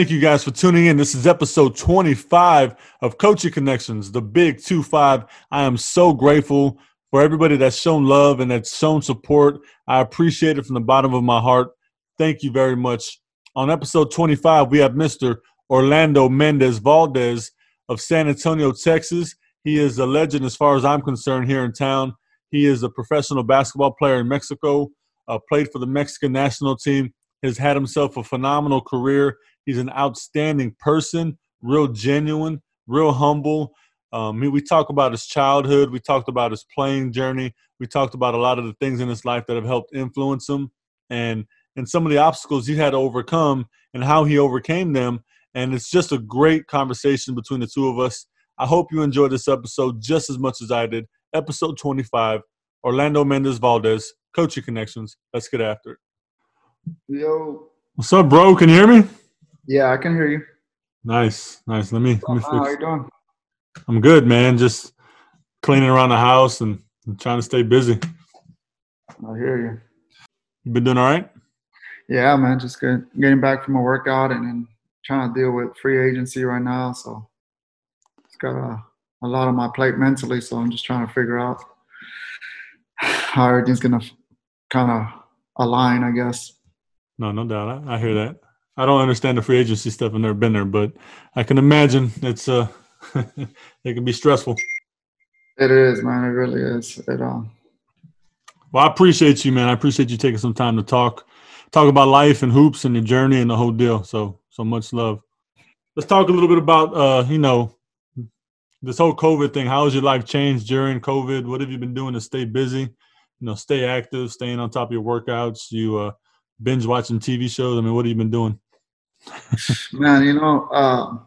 Thank you guys for tuning in. This is episode 25 of Coaching Connections, the Big 2 5. I am so grateful for everybody that's shown love and that's shown support. I appreciate it from the bottom of my heart. Thank you very much. On episode 25, we have Mr. Orlando Mendez Valdez of San Antonio, Texas. He is a legend as far as I'm concerned here in town. He is a professional basketball player in Mexico, uh, played for the Mexican national team, has had himself a phenomenal career He's an outstanding person, real genuine, real humble. Um, we talk about his childhood. We talked about his playing journey. We talked about a lot of the things in his life that have helped influence him, and and some of the obstacles he had to overcome and how he overcame them. And it's just a great conversation between the two of us. I hope you enjoyed this episode just as much as I did. Episode 25, Orlando Mendez Valdez, Coaching Connections. Let's get after it. Yo. What's up, bro? Can you hear me? Yeah, I can hear you. Nice, nice. Let me. Let me fix. How you doing? I'm good, man. Just cleaning around the house and, and trying to stay busy. I hear you. You been doing all right? Yeah, man. Just getting getting back from a workout and then trying to deal with free agency right now. So it's got a, a lot on my plate mentally. So I'm just trying to figure out how everything's gonna kind of align, I guess. No, no doubt. I, I hear that. I don't understand the free agency stuff. I've never been there, but I can imagine it's uh it can be stressful. It is, man. It really is. It um. Well, I appreciate you, man. I appreciate you taking some time to talk, talk about life and hoops and your journey and the whole deal. So, so much love. Let's talk a little bit about, uh, you know, this whole COVID thing. How has your life changed during COVID? What have you been doing to stay busy? You know, stay active, staying on top of your workouts. You uh, binge watching TV shows. I mean, what have you been doing? Man, you know, uh,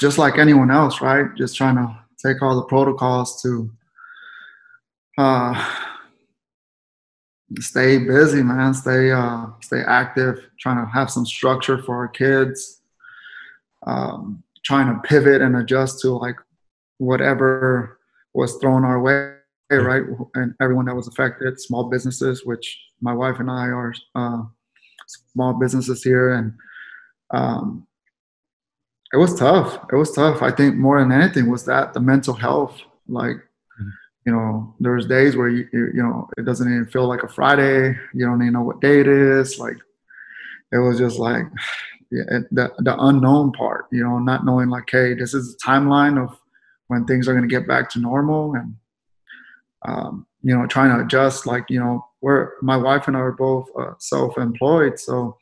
just like anyone else, right? Just trying to take all the protocols to uh, stay busy, man. Stay uh, stay active. Trying to have some structure for our kids. Um, trying to pivot and adjust to like whatever was thrown our way, right? And everyone that was affected, small businesses, which my wife and I are. Uh, small businesses here, and um, it was tough. It was tough. I think more than anything was that the mental health. Like, mm-hmm. you know, there's days where you you know it doesn't even feel like a Friday. You don't even know what day it is. Like, it was just like yeah, the the unknown part. You know, not knowing like, hey, this is the timeline of when things are going to get back to normal, and um, you know, trying to adjust. Like, you know, we're my wife and I are both uh, self-employed, so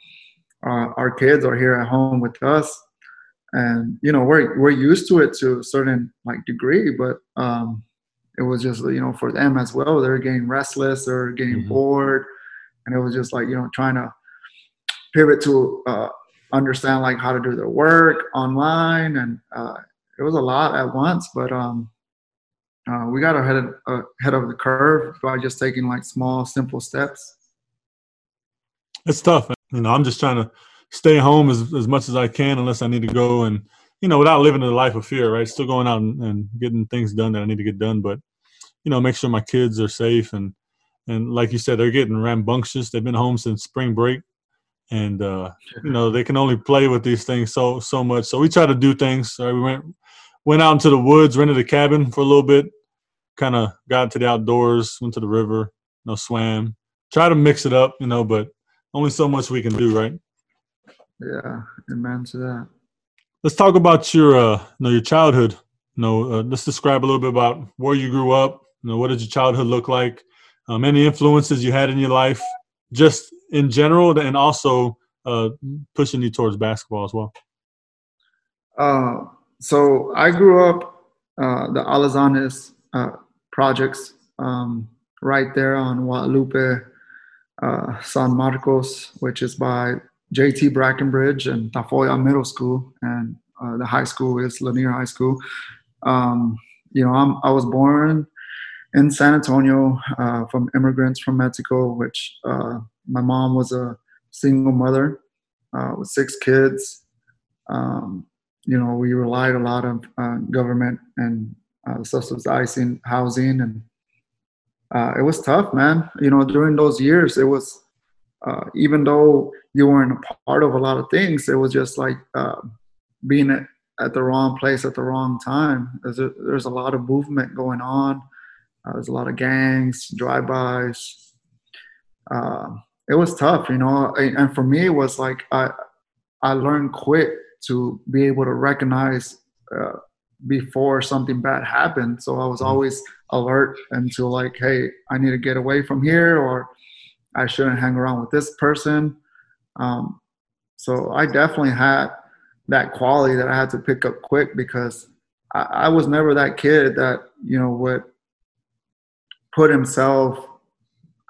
uh, our kids are here at home with us, and you know we're we're used to it to a certain like degree, but um, it was just you know for them as well. They're getting restless, they're getting mm-hmm. bored, and it was just like you know trying to pivot to uh, understand like how to do their work online, and uh, it was a lot at once, but um, uh, we got ahead of, uh, ahead of the curve by just taking like small, simple steps. It's tough. You know, I'm just trying to stay home as, as much as I can unless I need to go and, you know, without living a life of fear, right? Still going out and, and getting things done that I need to get done. But, you know, make sure my kids are safe. And, and like you said, they're getting rambunctious. They've been home since spring break. And, uh, you know, they can only play with these things so, so much. So we try to do things. Right? We went, went out into the woods, rented a cabin for a little bit, kind of got into the outdoors, went to the river, you know, swam. Try to mix it up, you know, but only so much we can do, right? Yeah, amen to that. Let's talk about your, uh, you know, your childhood. You know, uh, let's describe a little bit about where you grew up. You know, what did your childhood look like? Um, any influences you had in your life, just in general, and also uh, pushing you towards basketball as well. Uh, so I grew up uh, the Alazanes uh, projects um, right there on Guadalupe, uh, San Marcos, which is by JT Brackenridge and Tafolla Middle School, and uh, the high school is Lanier High School. Um, you know, I'm, i was born in San Antonio uh, from immigrants from Mexico, which uh, my mom was a single mother uh, with six kids. Um, you know, we relied a lot on uh, government and uh, subsidizing housing, and uh, it was tough, man. You know, during those years, it was uh, even though you weren't a part of a lot of things, it was just like uh, being at, at, the wrong place at the wrong time. There's a, there's a lot of movement going on. Uh, there's a lot of gangs, drive-bys. Uh, it was tough, you know. And for me, it was like I I learned quick to be able to recognize uh, before something bad happened. So I was mm-hmm. always alert until like, hey, I need to get away from here, or I shouldn't hang around with this person. Um, so I definitely had that quality that I had to pick up quick because I, I was never that kid that you know would put himself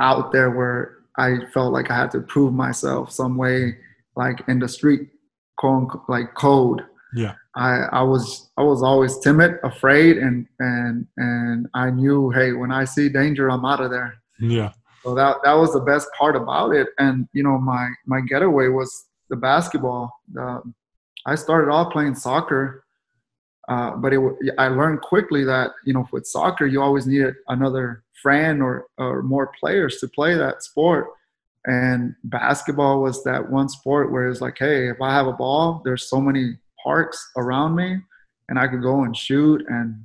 out there where I felt like I had to prove myself some way, like in the street, like code. Yeah. I, I was I was always timid, afraid, and and and I knew, hey, when I see danger, I'm out of there. Yeah. So that that was the best part about it. And you know, my my getaway was the basketball. I started off playing soccer, uh, but it, I learned quickly that you know with soccer you always needed another friend or or more players to play that sport. And basketball was that one sport where it's like, hey, if I have a ball, there's so many parks around me, and I could go and shoot, and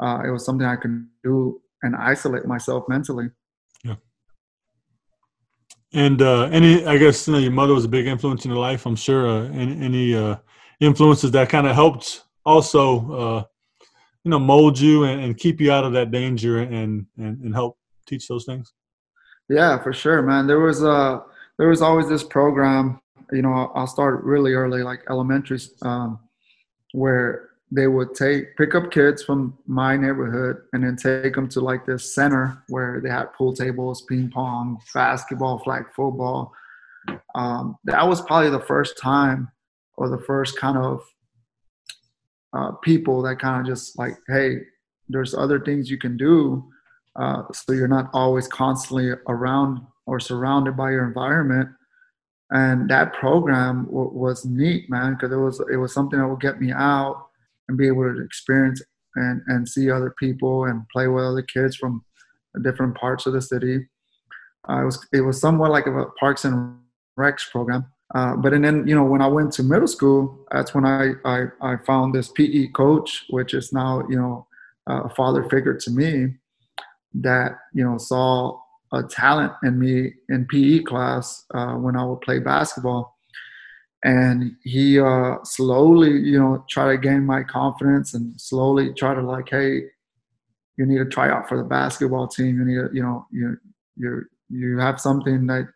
uh, it was something I could do and isolate myself mentally. Yeah. And uh, any, I guess you know, your mother was a big influence in your life. I'm sure. Uh, any, any uh, influences that kind of helped also, uh, you know, mold you and, and, keep you out of that danger and, and and help teach those things. Yeah, for sure, man. There was uh there was always this program you know, I'll start really early, like elementary, um, where they would take pick up kids from my neighborhood and then take them to like this center where they had pool tables, ping pong, basketball, flag football. Um, that was probably the first time or the first kind of uh, people that kind of just like, hey, there's other things you can do, uh, so you're not always constantly around or surrounded by your environment and that program w- was neat man because it was it was something that would get me out and be able to experience and and see other people and play with other kids from different parts of the city. Uh, it was it was somewhat like a parks and recs program. Uh, but and then you know when I went to middle school, that's when I I, I found this PE coach, which is now you know a father figure to me, that you know saw a talent in me in PE class uh, when I would play basketball. And he uh, slowly, you know, try to gain my confidence and slowly try to like, hey, you need to try out for the basketball team. You need to, you know, you you you have something that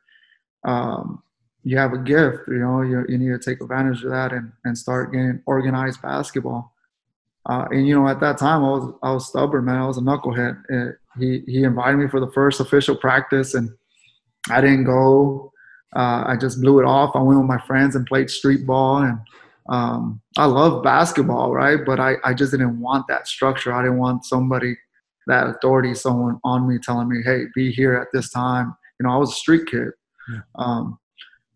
um, you have a gift. You know, you, you need to take advantage of that and and start getting organized basketball. Uh, and you know, at that time, I was I was stubborn, man. I was a knucklehead. It, he he invited me for the first official practice, and I didn't go. Uh, I just blew it off. I went with my friends and played street ball, and um, I love basketball, right? But I I just didn't want that structure. I didn't want somebody that authority, someone on me telling me, "Hey, be here at this time." You know, I was a street kid. Yeah. Um,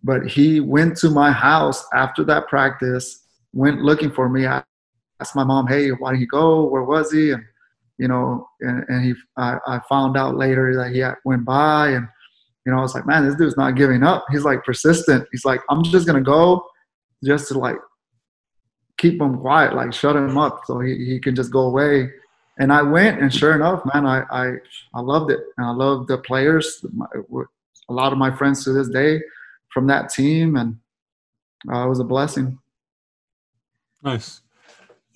but he went to my house after that practice, went looking for me. I asked my mom, "Hey, why did he go? Where was he?" And you know, and, and he, I, I found out later that he went by and, you know, I was like, man, this dude's not giving up. He's like persistent. He's like, I'm just going to go just to like keep him quiet, like shut him up so he, he can just go away. And I went and sure enough, man, I, I, I loved it. And I love the players, a lot of my friends to this day from that team. And uh, it was a blessing. Nice.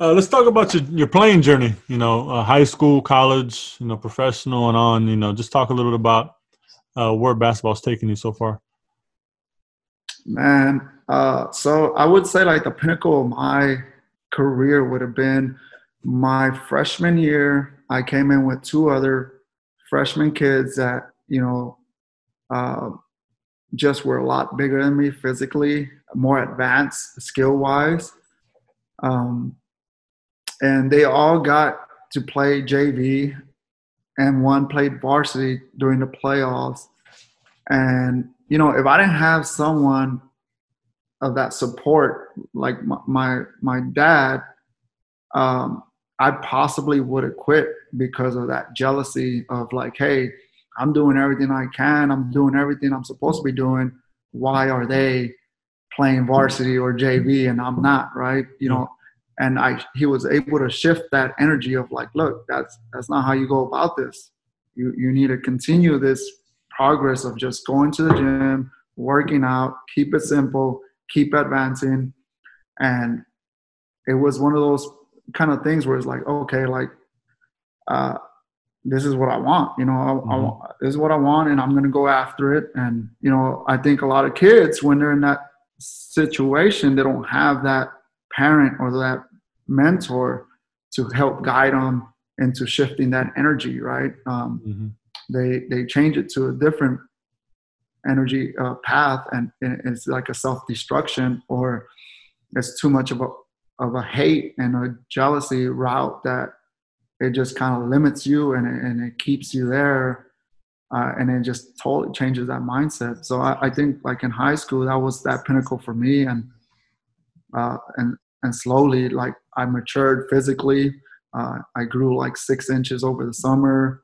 Uh, let's talk about your, your playing journey. You know, uh, high school, college, you know, professional, and on. You know, just talk a little bit about uh, where basketball's taken you so far. Man, uh, so I would say like the pinnacle of my career would have been my freshman year. I came in with two other freshman kids that you know uh, just were a lot bigger than me physically, more advanced skill wise. Um, and they all got to play JV, and one played varsity during the playoffs. And you know, if I didn't have someone of that support, like my my, my dad, um, I possibly would have quit because of that jealousy of like, hey, I'm doing everything I can. I'm doing everything I'm supposed to be doing. Why are they playing varsity or JV and I'm not, right? You know, and I he was able to shift that energy of like, look, that's that's not how you go about this. You you need to continue this progress of just going to the gym, working out, keep it simple, keep advancing. And it was one of those kind of things where it's like, okay, like uh, this is what I want. You know, I, mm-hmm. I want, this is what I want, and I'm going to go after it. And you know, I think a lot of kids when they're in that situation, they don't have that parent or that mentor to help guide them into shifting that energy. Right? Um, mm-hmm. They they change it to a different energy uh, path, and, and it's like a self destruction, or it's too much of a of a hate and a jealousy route that it just kind of limits you and it, and it keeps you there uh, and it just totally changes that mindset so I, I, think like in high school that was that pinnacle for me and uh, and and slowly like i matured physically uh, i grew like six inches over the summer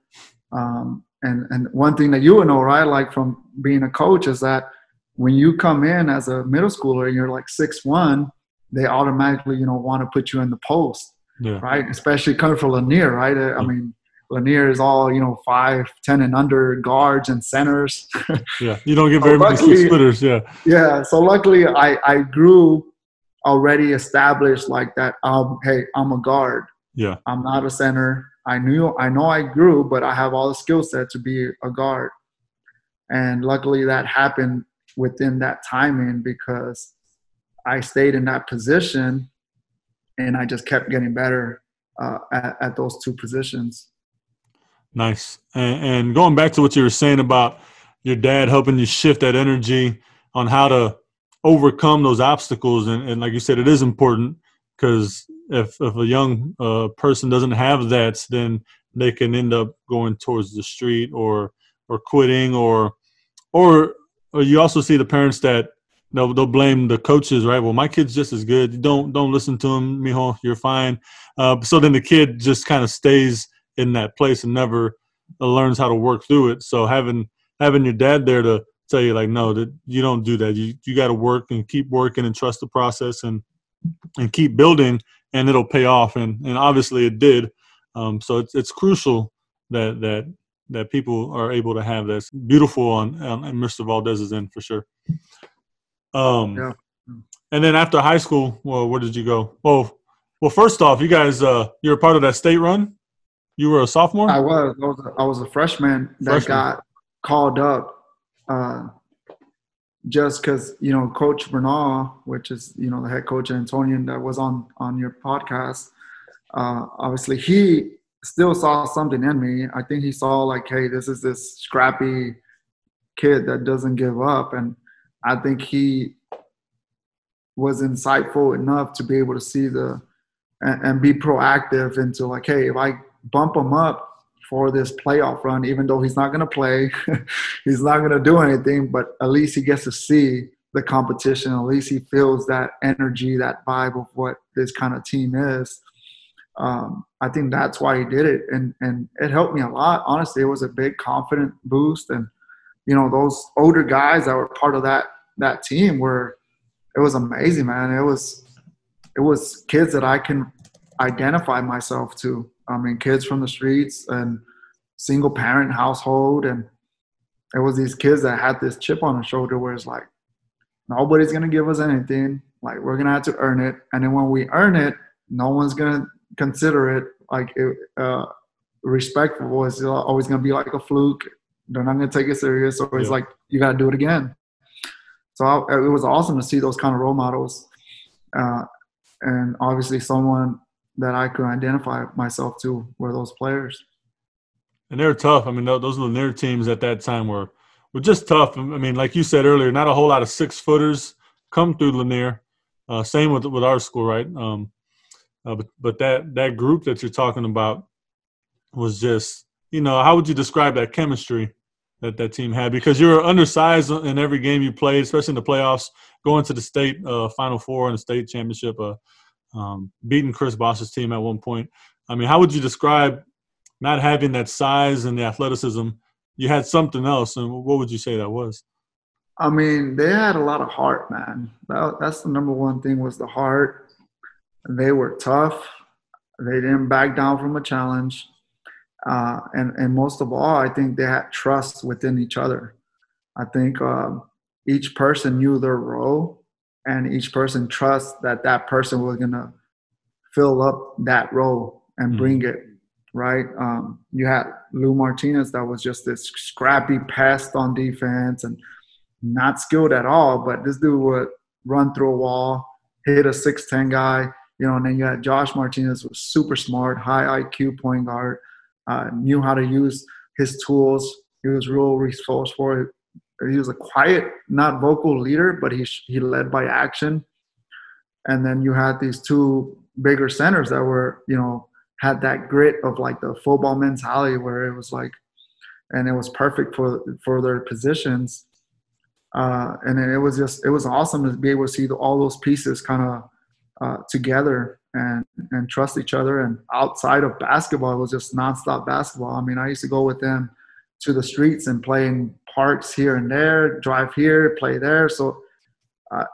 um, and and one thing that you would know right like from being a coach is that when you come in as a middle schooler and you're like six one they automatically you know want to put you in the post yeah. right? Especially coming from Lanier, right? I mean, Lanier is all you know, five, ten, and under guards and centers. yeah, you don't get very so many splitters. Yeah, yeah. So luckily, I I grew already established like that. Um, hey, I'm a guard. Yeah, I'm not a center. I knew I know I grew, but I have all the skill set to be a guard. And luckily, that happened within that timing because I stayed in that position and I just kept getting better uh, at, at, those two positions. Nice. And, and, going back to what you were saying about your dad helping you shift that energy on how to overcome those obstacles, and, and like you said, it is important because if if a young uh, person doesn't have that, then they can end up going towards the street or or quitting or or, or you also see the parents that they'll they'll blame the coaches, right? Well, my kid's just as good. Don't don't listen to him, mijo. You're fine. Uh, so then the kid just kind of stays in that place and never uh, learns how to work through it. So having having your dad there to tell you like, no, that you don't do that. You you got to work and keep working and trust the process and and keep building, and it'll pay off. And and obviously it did. Um, so it's it's crucial that that that people are able to have this beautiful on, on Mr. Valdez's end for sure. Um, yeah. And then after high school, well, where did you go? Well, well, first off, you guys, uh, you were part of that state run. You were a sophomore. I was. I was a, I was a freshman that freshman. got called up, uh, just because you know Coach Bernal, which is you know the head coach Antonian that was on on your podcast. Uh, obviously, he still saw something in me. I think he saw like, hey, this is this scrappy kid that doesn't give up, and I think he was insightful enough to be able to see the and, and be proactive into like, hey, if I bump him up for this playoff run, even though he's not going to play, he's not going to do anything, but at least he gets to see the competition. At least he feels that energy, that vibe of what this kind of team is. Um, I think that's why he did it, and and it helped me a lot. Honestly, it was a big confident boost, and you know those older guys that were part of that that team were it was amazing, man. It was it was kids that I can identify myself to. I mean, kids from the streets and single parent household, and it was these kids that had this chip on their shoulder where it's like nobody's gonna give us anything. Like we're gonna have to earn it, and then when we earn it, no one's gonna consider it like it, uh, respectful. It's always gonna be like a fluke. They're not gonna take it serious. So it's yeah. like you gotta do it again. So I, it was awesome to see those kind of role models, uh, and obviously someone that I could identify myself to were those players. And they're tough. I mean, those Lanier teams at that time were were just tough. I mean, like you said earlier, not a whole lot of six footers come through Lanier. Uh, same with with our school, right? Um, uh, but but that that group that you're talking about was just, you know, how would you describe that chemistry that that team had because you were undersized in every game you played, especially in the playoffs, going to the state uh, Final Four and the state championship, uh, um, beating Chris Bosh's team at one point. I mean, how would you describe not having that size and the athleticism you had something else, and what would you say that was? I mean, they had a lot of heart, man. That, that's the number one thing was the heart. They were tough. They didn't back down from a challenge. Uh, and, and most of all, I think they had trust within each other. I think um, each person knew their role and each person trusts that that person was going to fill up that role and mm-hmm. bring it right? Um, you had lou martinez that was just this scrappy pest on defense and not skilled at all but this dude would run through a wall hit a 6'10 guy you know and then you had josh martinez was super smart high iq point guard uh, knew how to use his tools. He was real resourceful he was a quiet, not vocal leader, but he he led by action. And then you had these two bigger centers that were, you know, had that grit of like the football mentality where it was like, and it was perfect for for their positions. Uh, and then it was just it was awesome to be able to see the, all those pieces kind of uh, together and and trust each other. And outside of basketball, it was just nonstop basketball. I mean, I used to go with them to the streets and play in parks here and there, drive here, play there. So uh,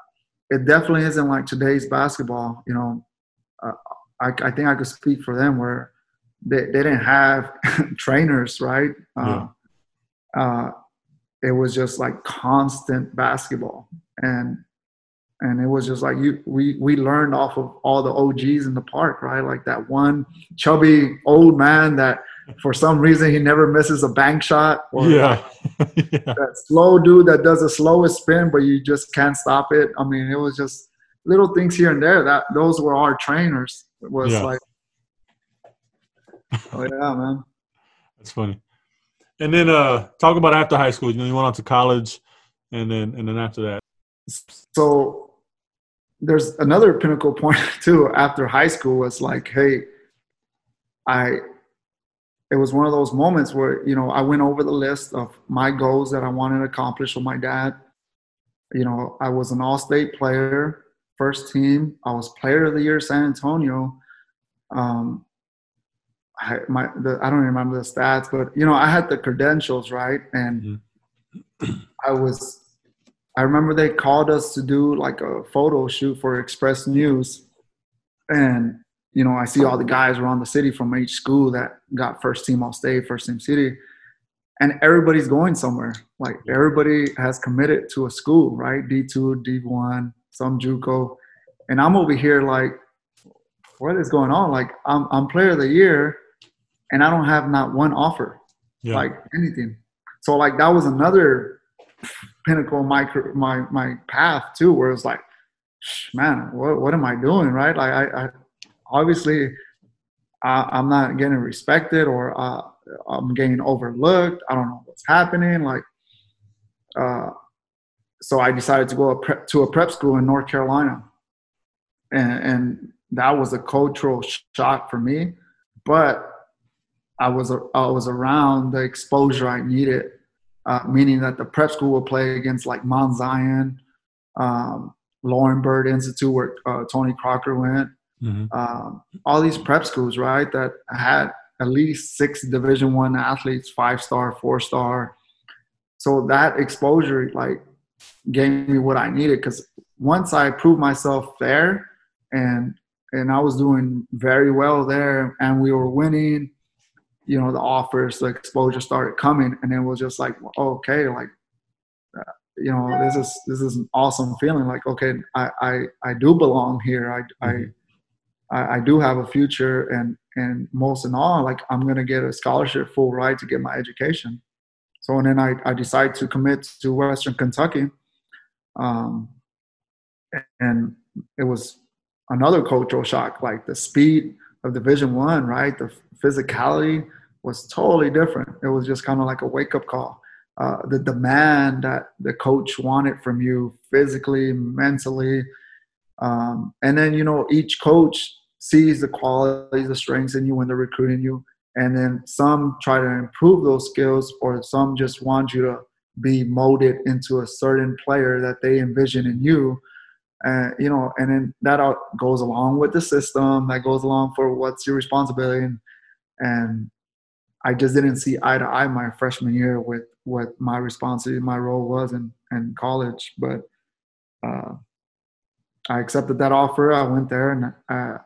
it definitely isn't like today's basketball. You know, uh, I, I, think I could speak for them where they, they didn't have trainers, right? Uh, yeah. Uh, it was just like constant basketball, and and it was just like you we we learned off of all the OGs in the park, right? Like that one chubby old man that for some reason he never misses a bank shot or yeah. yeah. that slow dude that does the slowest spin but you just can't stop it i mean it was just little things here and there that those were our trainers it was yeah. like oh yeah man that's funny and then uh talk about after high school you know you went on to college and then and then after that so there's another pinnacle point too after high school was like hey i it was one of those moments where you know I went over the list of my goals that I wanted to accomplish with my dad. You know, I was an all-state player, first team. I was player of the year San Antonio. Um, I, my the, I don't remember the stats, but you know I had the credentials right, and mm-hmm. I was. I remember they called us to do like a photo shoot for Express News, and you know, I see all the guys around the city from each school that got first team all state, first team city, and everybody's going somewhere. Like everybody has committed to a school, right? D2, D1, some JUCO. And I'm over here like, what is going on? Like I'm, I'm player of the year and I don't have not one offer, yeah. like anything. So like that was another pinnacle my my my path too, where it's like, man, what what am I doing, right? Like I, I obviously I, am not getting respected or uh, I'm getting overlooked. I don't know what's happening. Like, uh, so I decided to go a prep, to a prep school in North Carolina, and, and that was a cultural shock for me. But I was I was around the exposure I needed, uh, meaning that the prep school would play against like Mount Zion, um, Laurinburg Institute, where uh, Tony Crocker went, mm-hmm. um, all these prep schools, right, that had at least six Division One athletes, five star, four star. So that exposure, like, gave me what I needed because once I proved myself there, and and I was doing very well there, and we were winning. You know, the offers, the exposure started coming, and it was just like, okay, like you know this is this is an awesome feeling like okay i i, I do belong here i mm-hmm. I, I do have a future and and most in all like i'm going to get a scholarship full ride to get my education. So and then i, I decided to commit to western kentucky um, and it was another cultural shock like the speed of division one right? The physicality was totally different. It was just kind of like a wake-up call. Uh, the demand that the coach wanted from you physically mentally um, and then you know each coach sees the qualities, the strengths in you when they're recruiting you. And then some try to improve those skills, or some just want you to be molded into a certain player that they envision in you. And you know, and then that all goes along with the system. That goes along for what's your responsibility. And, and I just didn't see eye to eye my freshman year with what my responsibility, my role was in, in college. But uh, I accepted that offer. I went there, and uh,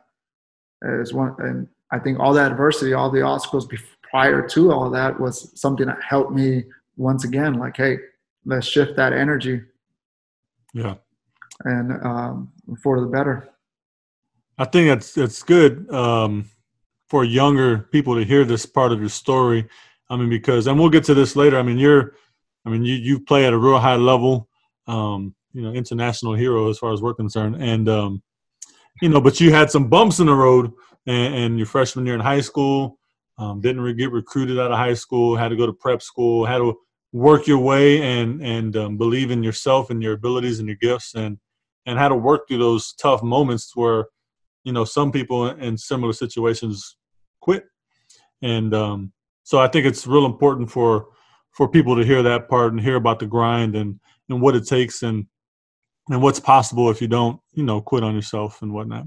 as one, and I think all the adversity, all the obstacles prior to all that was something that helped me once again. Like, hey, let's shift that energy. Yeah, and um, for the better. I think it's it's good um, for younger people to hear this part of your story. I mean, because and we'll get to this later. I mean, you're, I mean, you you play at a real high level. Um, you know, international hero as far as we're concerned, and um, you know, but you had some bumps in the road, and, and your freshman year in high school, um, didn't re- get recruited out of high school, had to go to prep school, had to work your way and and um, believe in yourself and your abilities and your gifts, and and how to work through those tough moments where you know some people in similar situations quit. And um, so i think it's real important for for people to hear that part and hear about the grind and and what it takes and and what's possible if you don't you know quit on yourself and whatnot?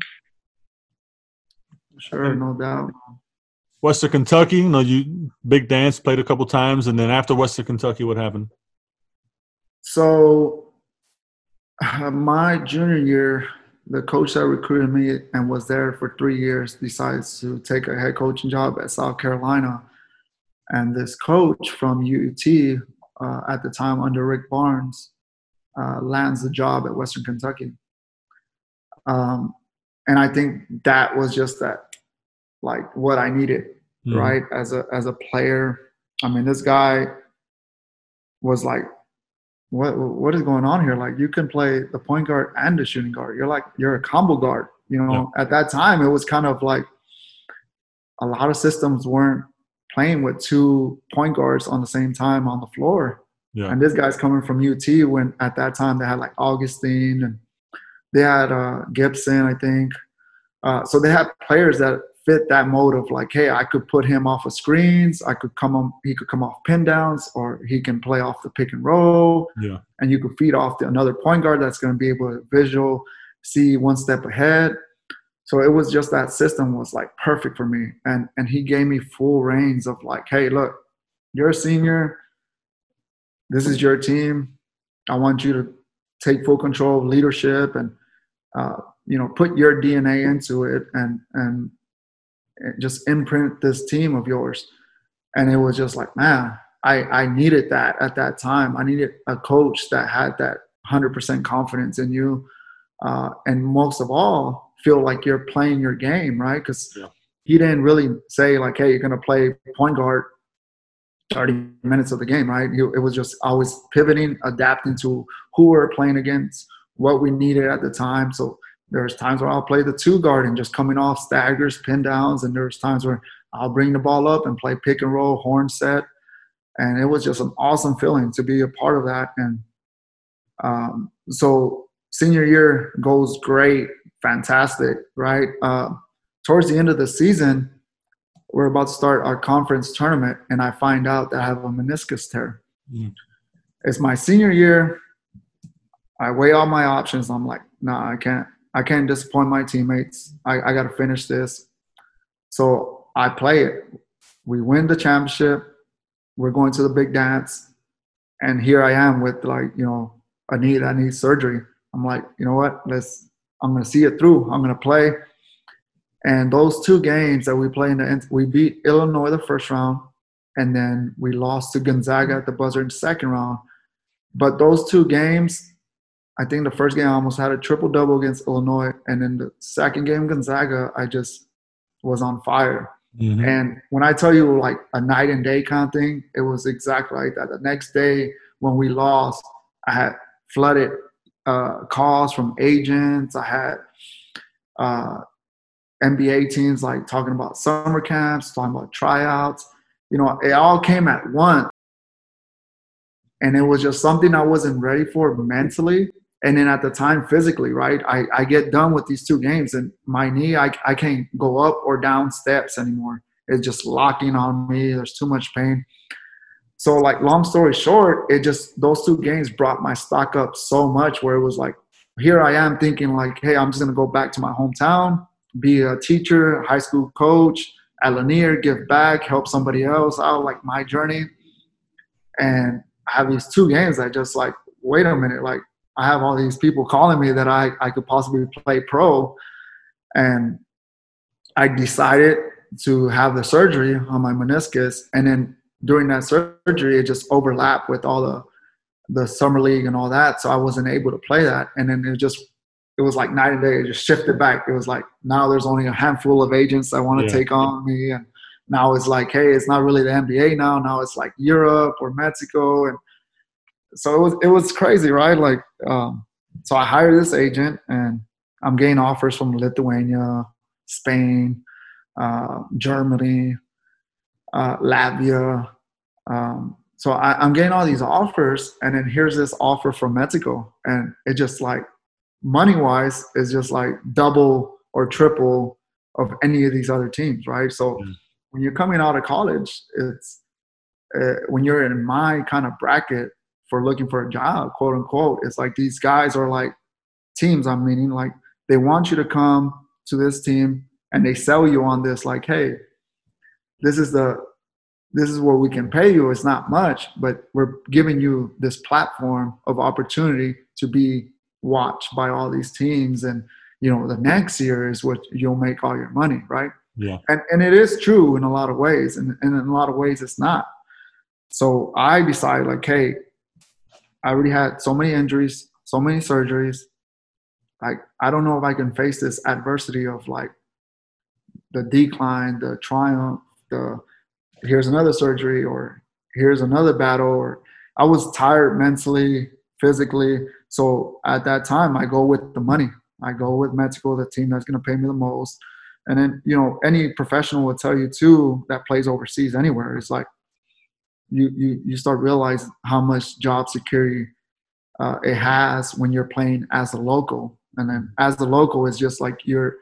Sure. No doubt. Western kentucky you know you big dance played a couple times and then after western kentucky what happened? So my junior year, the coach that recruited me and was there for three years decides to take a head coaching job at South Carolina. And this coach from UT uh, at the time under Rick Barnes uh, lands the job at Western Kentucky. Um, and I think that was just that, like what I needed, mm-hmm. right? As a as a player. I mean, this guy was like what what is going on here? Like you can play the point guard and the shooting guard. You're like you're a combo guard. You know, yeah. at that time it was kind of like a lot of systems weren't playing with two point guards on the same time on the floor. Yeah. And this guy's coming from UT when at that time they had like Augustin and they had uh, Gibson, I think. Uh, so they had players that fit that mode of like, hey, I could put him off of screens. I could come on, he could come off pin downs, or he can play off the pick and roll. Yeah. And you could feed off the, another point guard that's going to be able to visual see one step ahead. So it was just that system was like perfect for me. And and he gave me full reins of like, hey, look, you're a senior. This is your team. I want you to take full control of leadership and uh, you know put your DNA into it and and just imprint this team of yours. And it was just like, man, I, I needed that at that time. I needed a coach that had that 100% confidence in you. Uh, and most of all, feel like you're playing your game, right? Because yeah. he didn't really say, like, hey, you're going to play point guard 30 minutes of the game, right? It was just always pivoting, adapting to who we we're playing against, what we needed at the time. So there's times where I'll play the two guard and just coming off staggers, pin downs, and there's times where I'll bring the ball up and play pick and roll, horn set, and it was just an awesome feeling to be a part of that. And um, so senior year goes great, fantastic, right? Uh, towards the end of the season, we're about to start our conference tournament, and I find out that I have a meniscus tear. Mm. It's my senior year. I weigh all my options. I'm like, nah, I can't. I can't disappoint my teammates. I, I got to finish this. So I play it. We win the championship. We're going to the big dance. And here I am with like, you know, a knee that needs surgery. I'm like, you know what? Let's, I'm going to see it through. I'm going to play. And those two games that we played in the, we beat Illinois the first round, and then we lost to Gonzaga at the buzzer in the second round. But those two games, I think the first game I almost had a triple double against Illinois, and then the second game Gonzaga, I just was on fire. Mm-hmm. And when I tell you like a night and day kind of thing, it was exactly like that. The next day when we lost, I had flooded uh, calls from agents. I had uh, NBA teams like talking about summer camps, talking about tryouts. You know, it all came at once. And it was just something I wasn't ready for mentally. And then at the time physically right I, I get done with these two games and my knee I, I can't go up or down steps anymore. It's just locking on me. There's too much pain. So like long story short it just those two games brought my stock up so much where it was like here i am thinking like hey i'm just going to go back to my hometown be a teacher high school coach at Lanier, give back, help somebody else out, like my journey. And I have these two games that just like, wait a minute, like I have all these people calling me that I, I could possibly play pro. And I decided to have the surgery on my meniscus. And then during that surgery, it just overlapped with all the the summer league and all that. So I wasn't able to play that. And then it just it was like night and day. It just shifted back. It was like now there's only a handful of agents that want to yeah. take on me, and now it's like, hey, it's not really the NBA now. Now it's like Europe or Mexico, and so it was it was crazy, right? Like, um, so I hired this agent, and I'm getting offers from Lithuania, Spain, uh, Germany, uh, Latvia. Um, so I, am getting all these offers, and then here's this offer from Mexico, and it just like money wise is just like double or triple of any of these other teams, right? So mm. when you're coming out of college, it's uh, when you're in my kind of bracket for looking for a job, quote unquote, it's like these guys are like teams. I'm meaning like they want you to come to this team and they sell you on this, like, hey, this is the this is what we can pay you. It's not much, but we're giving you this platform of opportunity to be watched by all these teams and you know the next year is what you'll make all your money right? Yeah. And and it is true in a lot of ways and, and in a lot of ways it's not. So i decided like hey i already had so many injuries so many surgeries. Like i don't know if i can face this adversity of like the decline the triumph the here's another surgery or here's another battle or i was tired mentally physically so at that time, I go with the money. I go with Mexico, the team that's going to pay me the most. And then, you know, any professional will tell you too that plays overseas anywhere. It's like you you you start realizing how much job security uh, it has when you're playing as a local. And then as the local, it's just like you're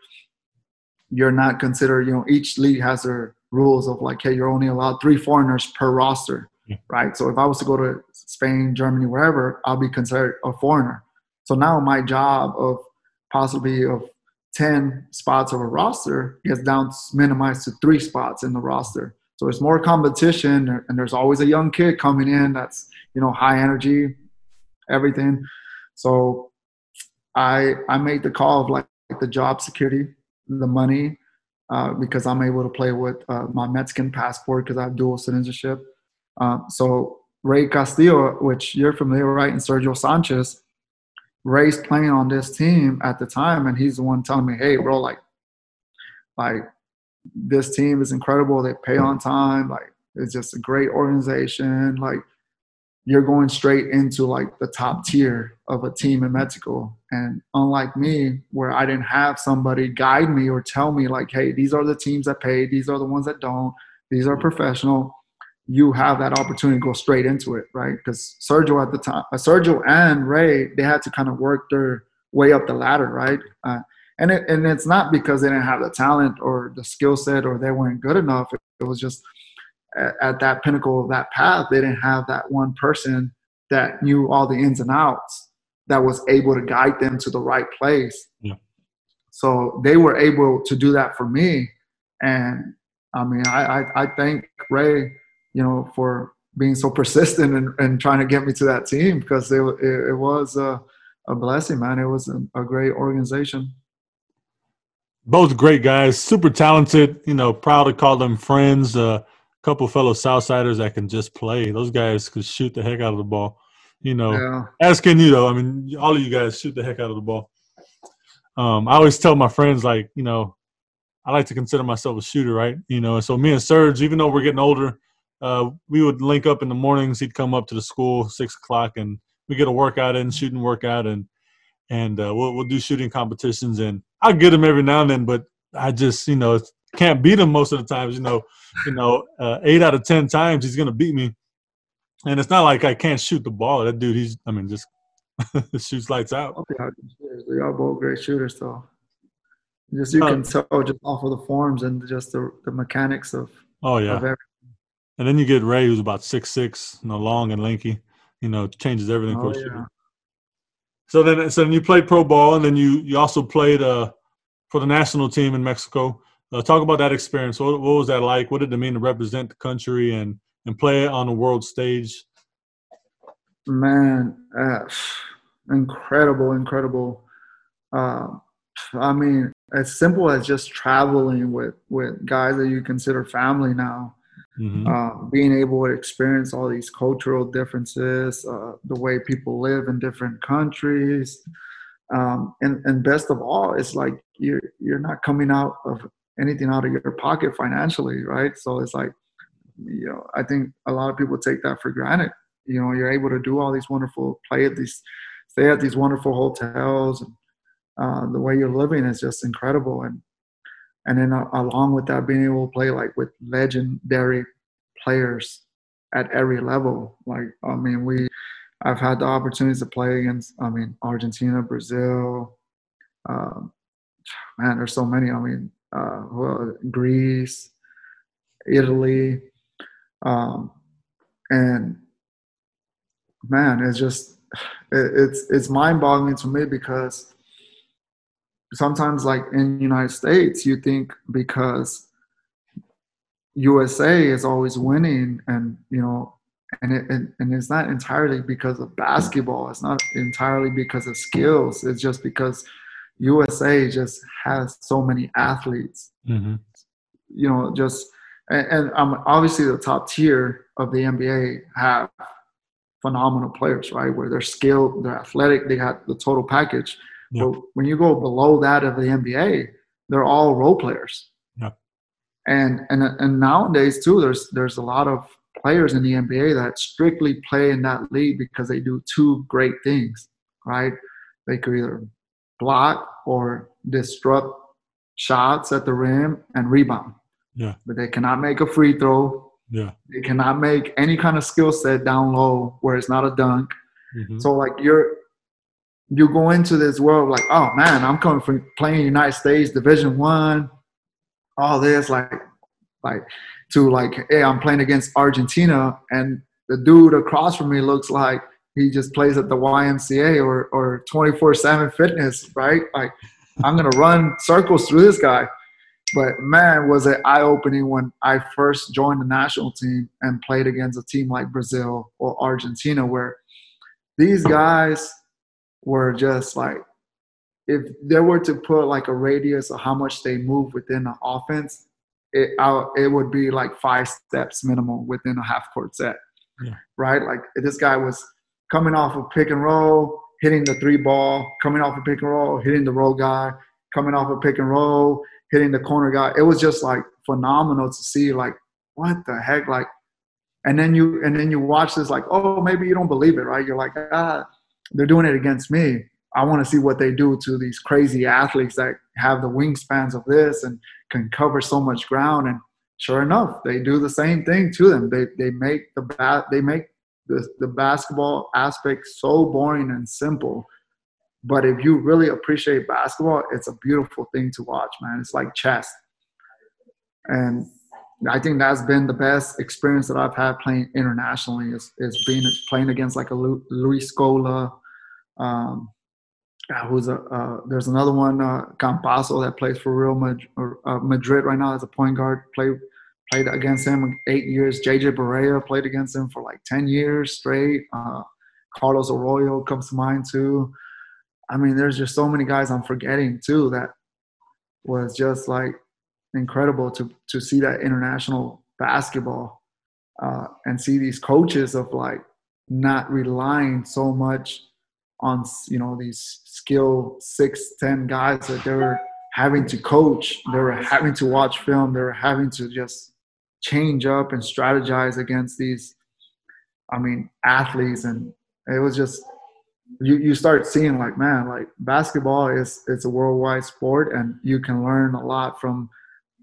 you're not considered. You know, each league has their rules of like, hey, you're only allowed three foreigners per roster yeah. right? So if I was to go to Spain, Germany, wherever, I'll be considered a foreigner. So now my job of possibly of 10 spots of a roster gets down minimized to three spots in the roster. So it's more competition and there's always a young kid coming in that's, you know, high energy, everything. So I I made the call of like the job security, the money, uh, because I'm able to play with uh, my Mexican passport because I have dual citizenship. Uh, so Ray Castillo, which you're familiar, right, and Sergio Sanchez, Ray's playing on this team at the time, and he's the one telling me, "Hey, bro, like, like this team is incredible. They pay on time. Like, it's just a great organization. Like, you're going straight into like the top tier of a team in Mexico. And unlike me, where I didn't have somebody guide me or tell me like, hey, these are the teams that pay, these are the ones that don't, these are professional you have that opportunity to go straight into it, right? Because Sergio at the time, uh, Sergio and Ray, they had to kind of work their way up the ladder, right? Uh, and it, and it's not because they didn't have the talent or the skill set or they weren't good enough. It, it was just at, at, that pinnacle of that path, they didn't have that one person that knew all the ins and outs that was able to guide them to the right place. Yeah. So they were able to do that for me, and I mean, I I, I thank Ray you know, for being so persistent and, and trying to get me to that team because it, it, it was a, a, blessing, man. It was a, a great organization. Both great guys, super talented. You know, proud to call them friends. A uh, couple fellow Southsiders that can just play. Those guys could shoot the heck out of the ball. You know, yeah. asking you though. I mean, all of you guys shoot the heck out of the ball. Um, I always tell my friends, like, you know, I like to consider myself a shooter, right? You know, and so me and Serge, even though we're getting older, uh, we would link up in the mornings. He'd come up to the school six o'clock, and we get a workout in, shooting workout, and and uh, we'll we'll do shooting competitions. And I get him every now and then, but I just you know can't beat him most of the times. You know, you know, uh, eight out of ten times he's gonna beat me. And it's not like I can't shoot the ball. That dude, he's I mean, just shoots lights out. Okay, they are both great shooters, though. Just you uh, can tell just off of the forms and just the, the mechanics of. Oh yeah. Of and then you get Ray, who's about six six, you know, long and lanky. You know, changes everything oh, for yeah. So then, so then you played pro ball, and then you you also played uh for the national team in Mexico. Uh, talk about that experience. What, what, was that like? What did it mean to represent the country and and play on the world stage? Man, uh, incredible, incredible. Uh, I mean, as simple as just traveling with with guys that you consider family now. Mm-hmm. Uh, being able to experience all these cultural differences, uh, the way people live in different countries, um, and and best of all, it's like you're you're not coming out of anything out of your pocket financially, right? So it's like, you know, I think a lot of people take that for granted. You know, you're able to do all these wonderful, play at these, stay at these wonderful hotels, and uh, the way you're living is just incredible. And and then uh, along with that, being able to play like with legendary players at every level. Like, I mean, we, I've had the opportunities to play against, I mean, Argentina, Brazil, um, man, there's so many. I mean, uh, well, Greece, Italy, um, and man, it's just it, it's it's mind-boggling to me because sometimes, like in the United States, you think because USA is always winning, and you know, and it and, and it's not entirely because of basketball. It's not entirely because of skills. It's just because USA just has so many athletes. Mm-hmm. You know, just and, and um, obviously the top tier of the NBA have phenomenal players, right? Where they're skilled, they're athletic, they got the total package. Yep. But when you go below that of the NBA, they're all role players. Yep. And and and nowadays too, there's there's a lot of players in the NBA that strictly play in that league because they do two great things, right? They could either block or disrupt shots at the rim and rebound. Yeah. But they cannot make a free throw. Yeah. They cannot make any kind of skill set down low where it's not a dunk. Mm-hmm. So like you're you go into this world like, oh man, I'm coming from playing United States Division One, all this like like to like, hey, I'm playing against Argentina and the dude across from me looks like he just plays at the YMCA or or 24/7 fitness, right? Like I'm gonna run circles through this guy. But man, was it eye opening when I first joined the national team and played against a team like Brazil or Argentina, where these guys were just like, if they were to put like a radius of how much they move within the offense, it it would be like five steps minimum within a half court set, yeah. right? Like this guy was coming off of pick and roll, hitting the three ball, coming off of pick and roll, hitting the roll guy, coming off of pick and roll, hitting the corner guy. It was just like phenomenal to see like what the heck like and then you and then you watch this like oh maybe you don't believe it right you're like ah they're doing it against me i want to see what they do to these crazy athletes that have the wingspans of this and can cover so much ground and sure enough they do the same thing to them they they make the bat they make the, the basketball aspect so boring and simple. But if you really appreciate basketball, it's a beautiful thing to watch, man. It's like chess. And I think that's been the best experience that I've had playing internationally is, is being playing against like a Luis Scola. Um, who's a uh, there's another one uh, Campazzo that plays for Real Madrid, uh, Madrid right now as a point guard. Play played against him eight years. JJ Barea played against him for like 10 years straight. Uh, Carlos Arroyo comes to mind too. I mean, there's just so many guys I'm forgetting too that was just like incredible to to see that international basketball uh, and see these coaches of like not relying so much on you know these skill six ten guys that they were having to coach they were having to watch film they were having to just change up and strategize against these i mean athletes. And it was just you, you start seeing like man like basketball is it's a worldwide sport and you can learn a lot from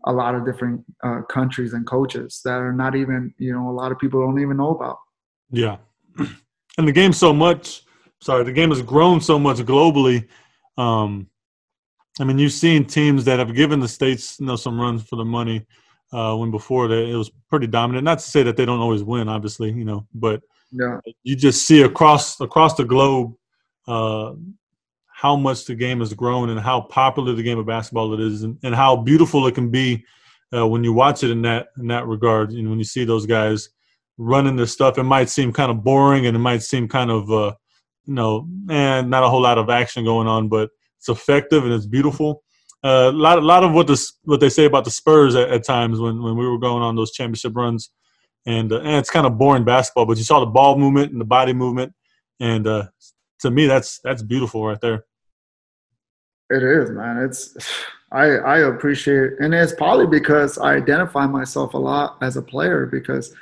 a lot of different uh, countries and coaches that are not even you know a lot of people don't even know about yeah and the game so much sorry the game has grown so much globally um i mean you've seen teams that have given the states you know some runs for the money uh, when before that it was pretty dominant. Not to say that they don't always win, obviously, you know, but yeah. you just see across across the globe uh, how much the game has grown and how popular the game of basketball it is, and, and how beautiful it can be uh, when you watch it in that in that regard. and when you see those guys running their stuff, it might seem kind of boring and it might seem kind of uh, you know, and not a whole lot of action going on, but it's effective and it's beautiful. Uh, a lot, a lot of what the what they say about the Spurs at, at times when, when we were going on those championship runs, and uh, and it's kind of boring basketball, but you saw the ball movement and the body movement, and uh, to me that's that's beautiful right there. It is, man. It's I I appreciate, it. and it's probably because I identify myself a lot as a player because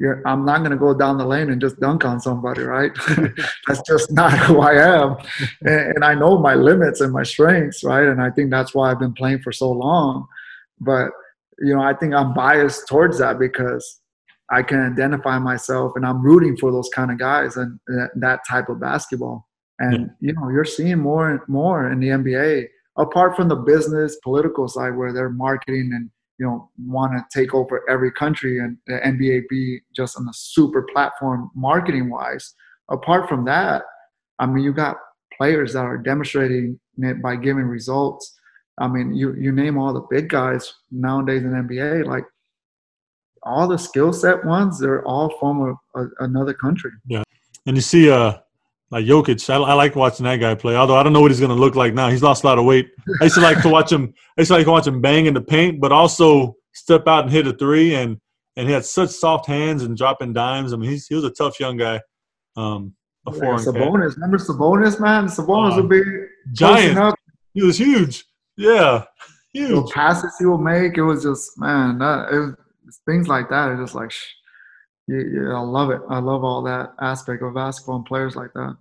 you're, I'm not going to go down the lane and just dunk on somebody, right? that's just not who I am. And, and, I know my limits and my strengths, right? And I think that's why I've been playing for so long. But, you know, I think I'm biased towards that because I can identify myself and I'm rooting for those kind of guys and that type of basketball. And, you know, you're seeing more and more in the NBA, apart from the business, political side where they're marketing and you know want to take over every country and the NBA be just on a super platform marketing wise. Apart from that, I mean you got players that are demonstrating it by giving results. I mean you you name all the big guys nowadays in NBA like all the skill set ones they're all from a, a, another country. Yeah, and you see uh like Jokic, I, I, like watching that guy play. Although I don't know what he's going to look like now. He's lost a lot of weight. I used to like to watch him. I used to like to watch him bang in the paint, but also step out and hit a three. And and he had such soft hands and dropping dimes. I mean, he's he was a tough young guy. Um, before yeah, Sabonis, remember Sabonis, man? Sabonis uh, would be giant. He was huge. Yeah, huge. The passes he would make, it was just man. That it was things like that. It's just like. Shh yeah, yeah, I love it. I love all that aspect of basketball and players like that.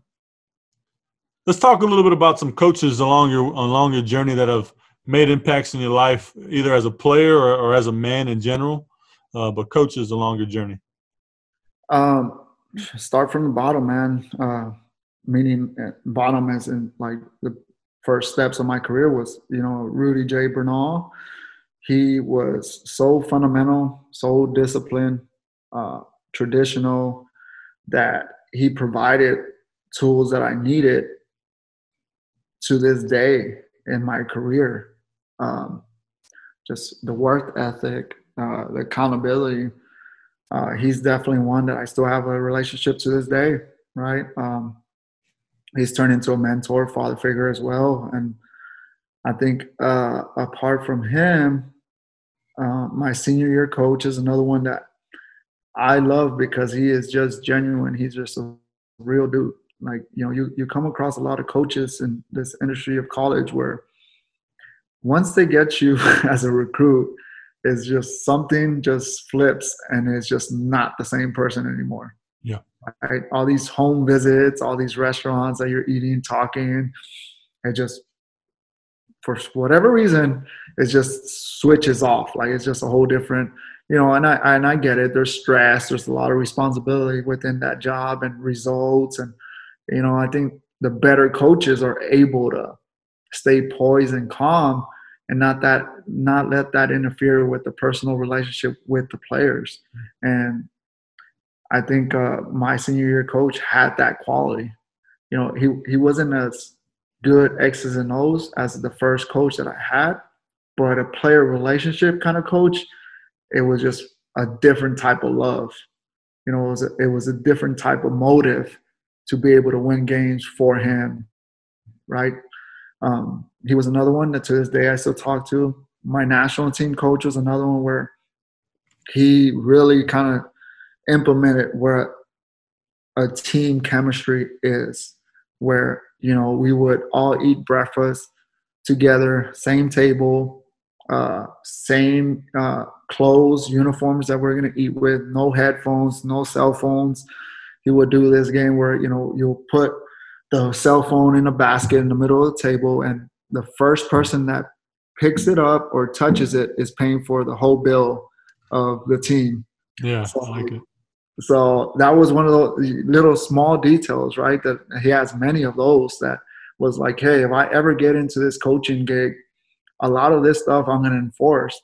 Let's talk a little bit about some coaches along your along your journey that have made impacts in your life, either as a player or, or as a man in general. Uh, but coaches along your journey. Um, start from the bottom, man. Uh, meaning uh, bottom as in like the first steps of my career was, you know, Rudy J. Bernal. He was so fundamental, so disciplined, uh, traditional, that he provided tools that I needed to this day in my career. Um, just the work ethic, uh, the accountability. Uh, he's definitely one that I still have a relationship to this day, right? Um, he's turned into a mentor, father figure as well. And I think uh, apart from him, uh, my senior year coach is another one that I love because he is just genuine. He's just a real dude. Like, you know, you, you come across a lot of coaches in this industry of college where once they get you as a recruit, it's just something just flips and it's just not the same person anymore. Yeah. Right? All these home visits, all these restaurants that you're eating, talking, it just for whatever reason, it just switches off. Like it's just a whole different you know, and I and I get it. There's stress. There's a lot of responsibility within that job and results, and you know, I think the better coaches are able to stay poised and calm, and not that not let that interfere with the personal relationship with the players. And I think uh, my senior year coach had that quality. You know, he he wasn't as good X's and O's as the first coach that I had, but a player relationship kind of coach it was just a different type of love. You know, it was a, it was a different type of motive to be able to win games for him, right? Um, he was another one that to this day I still talk to. My national team coach was another one where he really kind of implemented where a team chemistry is, where you know we would all eat breakfast together, same table, uh, same uh, clothes, uniforms that we're going to eat with, no headphones, no cell phones. He would do this game where, you know, you'll put the cell phone in a basket in the middle of the table, and the first person that picks it up or touches it is paying for the whole bill of the team. Yeah, so, I like it. So that was one of those little small details, right? That he has many of those that was like, hey, if I ever get into this coaching gig, a lot of this stuff I'm going to enforce.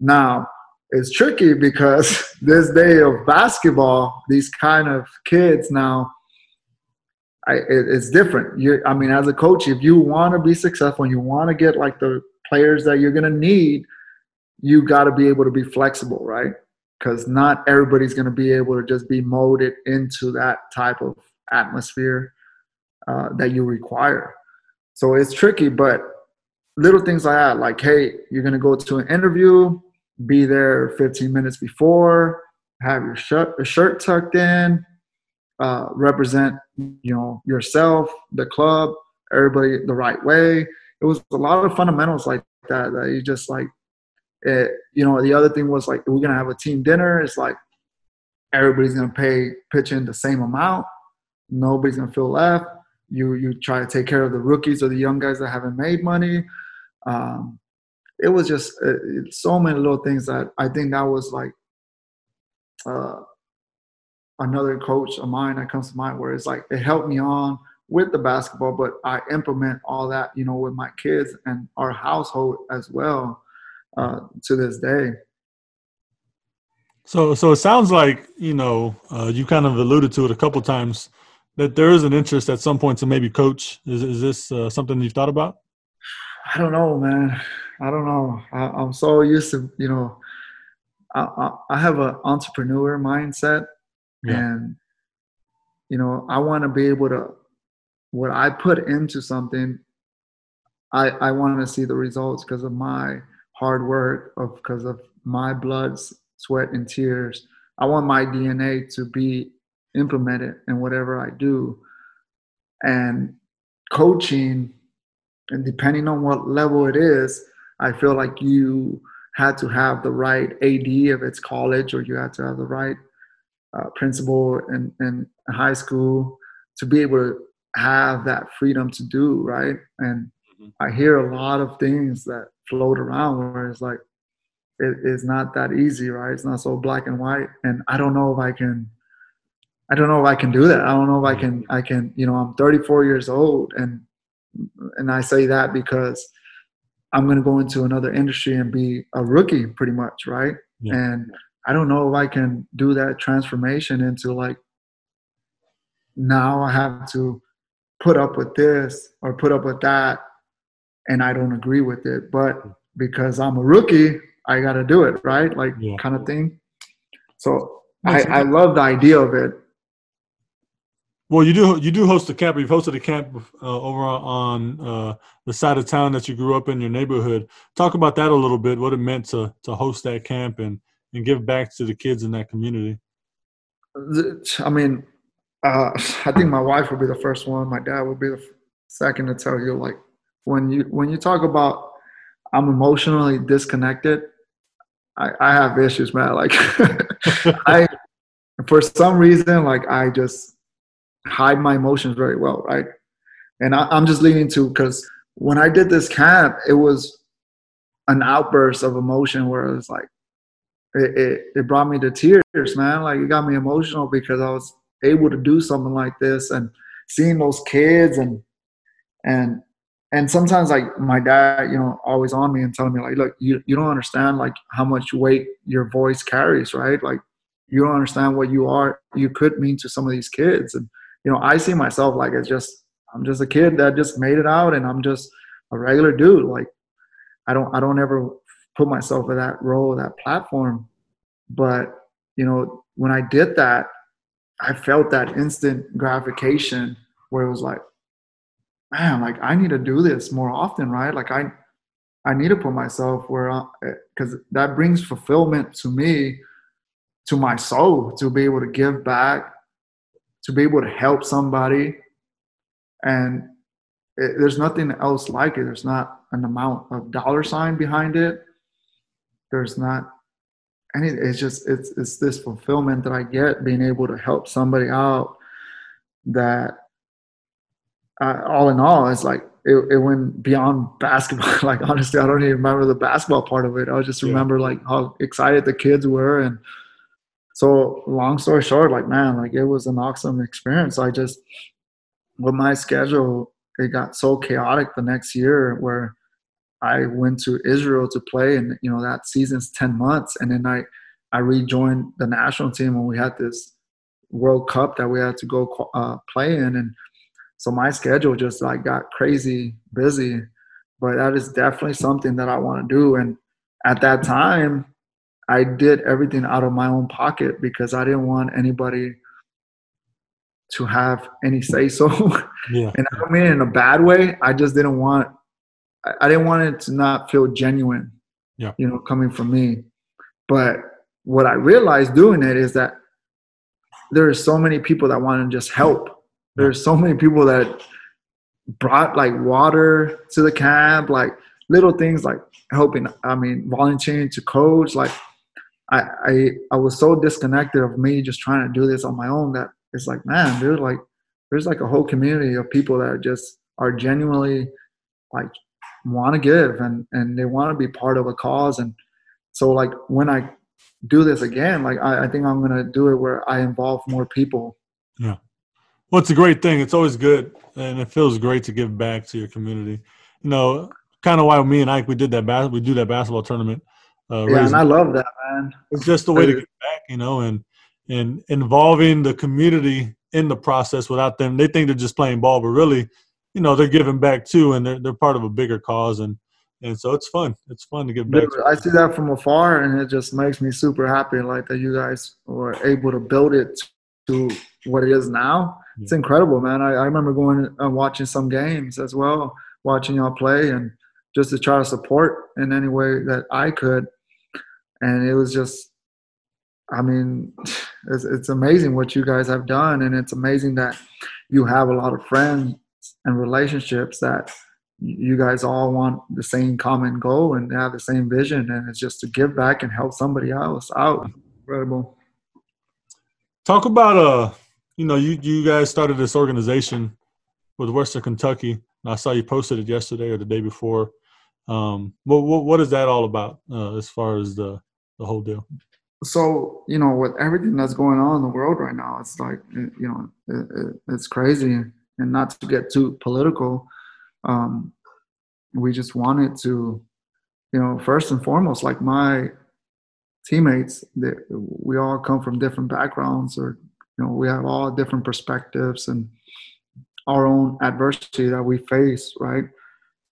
Now, it's tricky because this day of basketball, these kind of kids now, I, it, it's different. You, I mean, as a coach, if you want to be successful and you want to get like the players that you're going to need, you got to be able to be flexible, right? Because not everybody's going to be able to just be molded into that type of atmosphere uh, that you require. So it's tricky, but little things like that, like, hey, you're going to go to an interview, be there 15 minutes before, have your shirt, your shirt tucked in, uh, represent you know yourself, the club, everybody the right way. It was a lot of fundamentals like that that you just like. It, you know, the other thing was like we're gonna have a team dinner. It's like everybody's gonna pay pitch in the same amount. Nobody's gonna feel left. You you try to take care of the rookies or the young guys that haven't made money. Um, it was just uh, so many little things that I think that was like uh, another coach of mine that comes to mind where it's like it helped me on with the basketball, but I implement all that, you know, with my kids and our household as well uh, to this day. So, so it sounds like you know uh, you kind of alluded to it a couple times that there is an interest at some point to maybe coach. Is is this uh, something you've thought about? I don't know, man. I don't know. I, am so used to you know. I, I, I have an entrepreneur mindset, yeah. and you know i want to be able to what i put into something i i want to see the results because of my hard work of because of my blood sweat and tears i want my dna to be implemented in whatever i do and coaching and depending on what level it is i feel like you had to have the right ad if it's college or you had to have the right uh, principal in, in high school to be able to have that freedom to do right? And mm-hmm. i hear a lot of things that float around where it's like it, it's not that easy right? It's not so black and white. And i don't know if i can i don't know if i can do that. I don't know if i can i can you know i'm 34 years old and and i say that because i'm going to go into another industry and be a rookie pretty much right yeah. and I don't know if I can do that transformation into like now I have to put up with this or put up with that and I don't agree with it. But because I'm a rookie, I got to do it, right? Like yeah. kind of thing. So I, I love the idea of it. Well, you do you do host a camp. You've hosted a camp uh, over on uh, the side of town that you grew up in your neighborhood. Talk about that a little bit. What it meant to to host that camp and and give back to the kids in that community? I mean, uh, I think my wife would be the first one. My dad would be the second to tell you. Like when you when you talk about I'm emotionally disconnected, I, I have issues, man. Like I, for some reason, like I just hide my emotions very well, right? And I, I'm just leading to because when I did this camp, it was an outburst of emotion where it was like, it, it, it brought me to tears, man. Like it got me emotional because I was able to do something like this and seeing those kids and and and sometimes like my dad, you know, always on me and telling me like, look, you, you don't understand like how much weight your voice carries, right? Like you don't understand what you are, you could mean to some of these kids. And, you know, I see myself like it's just, I'm just a kid that just made it out and I'm just a regular dude. Like I don't, I don't ever put myself in that role, that platform. But you know, when I did that, I felt that instant gratification where it was like, man, like I need to do this more often, right? Like I, I need to put myself where, because that brings fulfillment to me, to my soul, to be able to give back, to be able to help somebody, and it, there's nothing else like it. There's not an amount of dollar sign behind it there's not any it's just it's it's this fulfillment that i get being able to help somebody out that uh, all in all it's like it, it went beyond basketball like honestly i don't even remember the basketball part of it i just remember yeah. like how excited the kids were and so long story short like man like it was an awesome experience i just with my schedule it got so chaotic the next year where I went to Israel to play, and you know that season's ten months, and then I I rejoined the national team when we had this World Cup that we had to go uh, play in, and so my schedule just like got crazy busy. But that is definitely something that I want to do. And at that time, I did everything out of my own pocket because I didn't want anybody to have any say so. Yeah. and I don't mean in a bad way. I just didn't want I didn't want it to not feel genuine. Yeah. You know, coming from me. But what I realized doing it is that there are so many people that want to just help. There are so many people that brought like water to the camp, like little things like helping. I mean, volunteering to coach. Like, I I I was so disconnected of me just trying to do this on my own that it's like, man, dude, like there's like a whole community of people that just are genuinely like want to give and and they want to be part of a cause and so like when I do this again, like I, I think I'm gonna do it where I involve more people. Yeah. Well, it's a great thing. It's always good, and it feels great to give back to your community. You know, kind of why me and Ike we did that bas- we do that basketball tournament. Uh, yeah, and I love that, man. It's just the way to get back, you know, and and involving the community in the process without them. They think they're just playing ball, but really, you know, they're giving back too, and they're they're part of a bigger cause. And and so it's fun. It's fun to give back. Dude, I see that from afar, and it just makes me super happy. Like that, you guys were able to build it to what it is now. Yeah. It's incredible, man. I, I remember going and watching some games as well, watching y'all play, and just to try to support in any way that I could. And it was just, I mean, it's, it's amazing what you guys have done, and it's amazing that you have a lot of friends and relationships that you guys all want the same common goal and have the same vision. And it's just to give back and help somebody else out. Incredible. Talk about uh you know you you guys started this organization with western kentucky. I saw you posted it yesterday or the day before. Um what what, what is that all about uh, as far as the the whole deal so you know with everything that's going on in the world right now it's like you know it, it, it's crazy and not to get too political um, we just wanted to, you know, first and foremost, like my teammates, that we all come from different backgrounds, or you know, we have all different perspectives and our own adversity that we face. Right?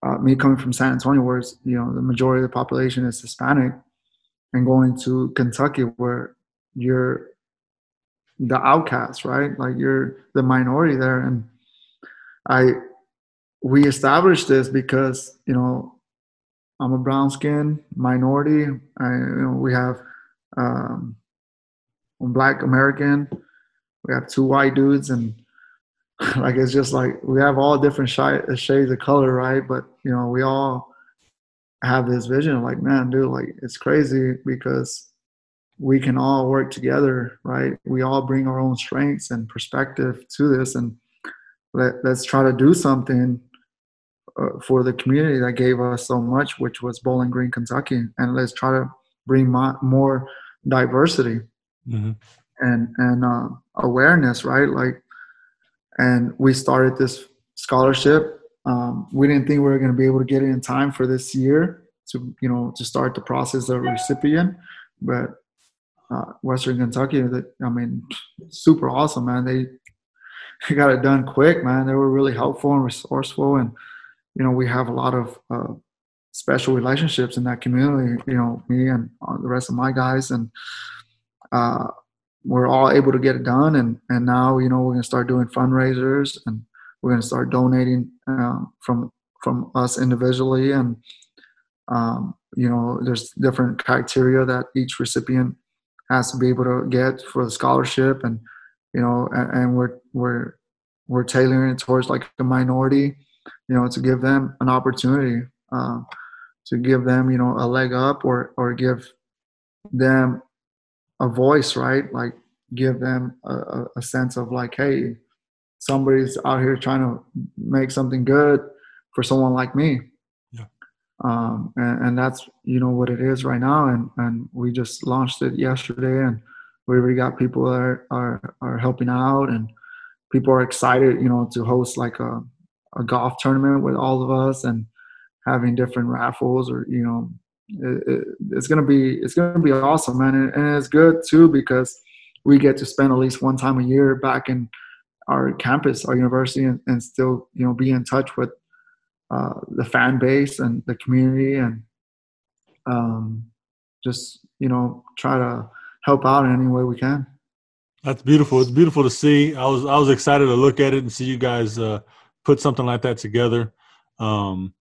Uh, me coming from San Antonio, where it's, you know the majority of the population is Hispanic, and going to Kentucky, where you're the outcast, right? Like you're the minority there, and I we established this because you know I'm a brown skin minority. I, you know, we have um, black American. We have two white dudes, and like it's just like we have all different sh- shades of color, right? But you know, we all have this vision. Like, man, dude, like it's crazy because we can all work together, right? We all bring our own strengths and perspective to this, and let, let's try to do something uh, for the community that gave us so much, which was Bowling Green, Kentucky, and let's try to bring more diversity mm-hmm. and and uh, awareness, right? Like, and we started this scholarship. Um, we didn't think we were going to be able to get it in time for this year to you know to start the process of recipient, but uh, Western Kentucky, I mean, super awesome, man. They they got it done quick, man. They were really helpful and resourceful, and you know, we have a lot of uh, special relationships in that community. You know, me and uh, the rest of my guys, and uh, we're all able to get it done. And and now, you know, we're gonna start doing fundraisers, and we're gonna start donating um, from from us individually, and um, you know, there's different criteria that each recipient has to be able to get for the scholarship, and you know, and, and we're we're we're tailoring it towards like a minority you know, to give them an opportunity, uh, to give them, you know, a leg up or, or give them a voice, right? Like give them a, a sense of like, hey, somebody's out here trying to make something good for someone like me. Yeah. Um, and, and that's, you know, what it is right now. And, and we just launched it yesterday and we already got people that are, are, are helping out and people are excited, you know, to host like a, a golf tournament with all of us and having different raffles or you know it, it, it's gonna be it's gonna be awesome man and, and, it's good too because we get to spend at least one time a year back in our campus, our university, and, and still you know be in touch with uh, the fan base and the community, and um, just you know try to help out in any way we can. That's beautiful. It's beautiful to see. I was I was excited to look at it and see you guys uh, put something like that together. Um,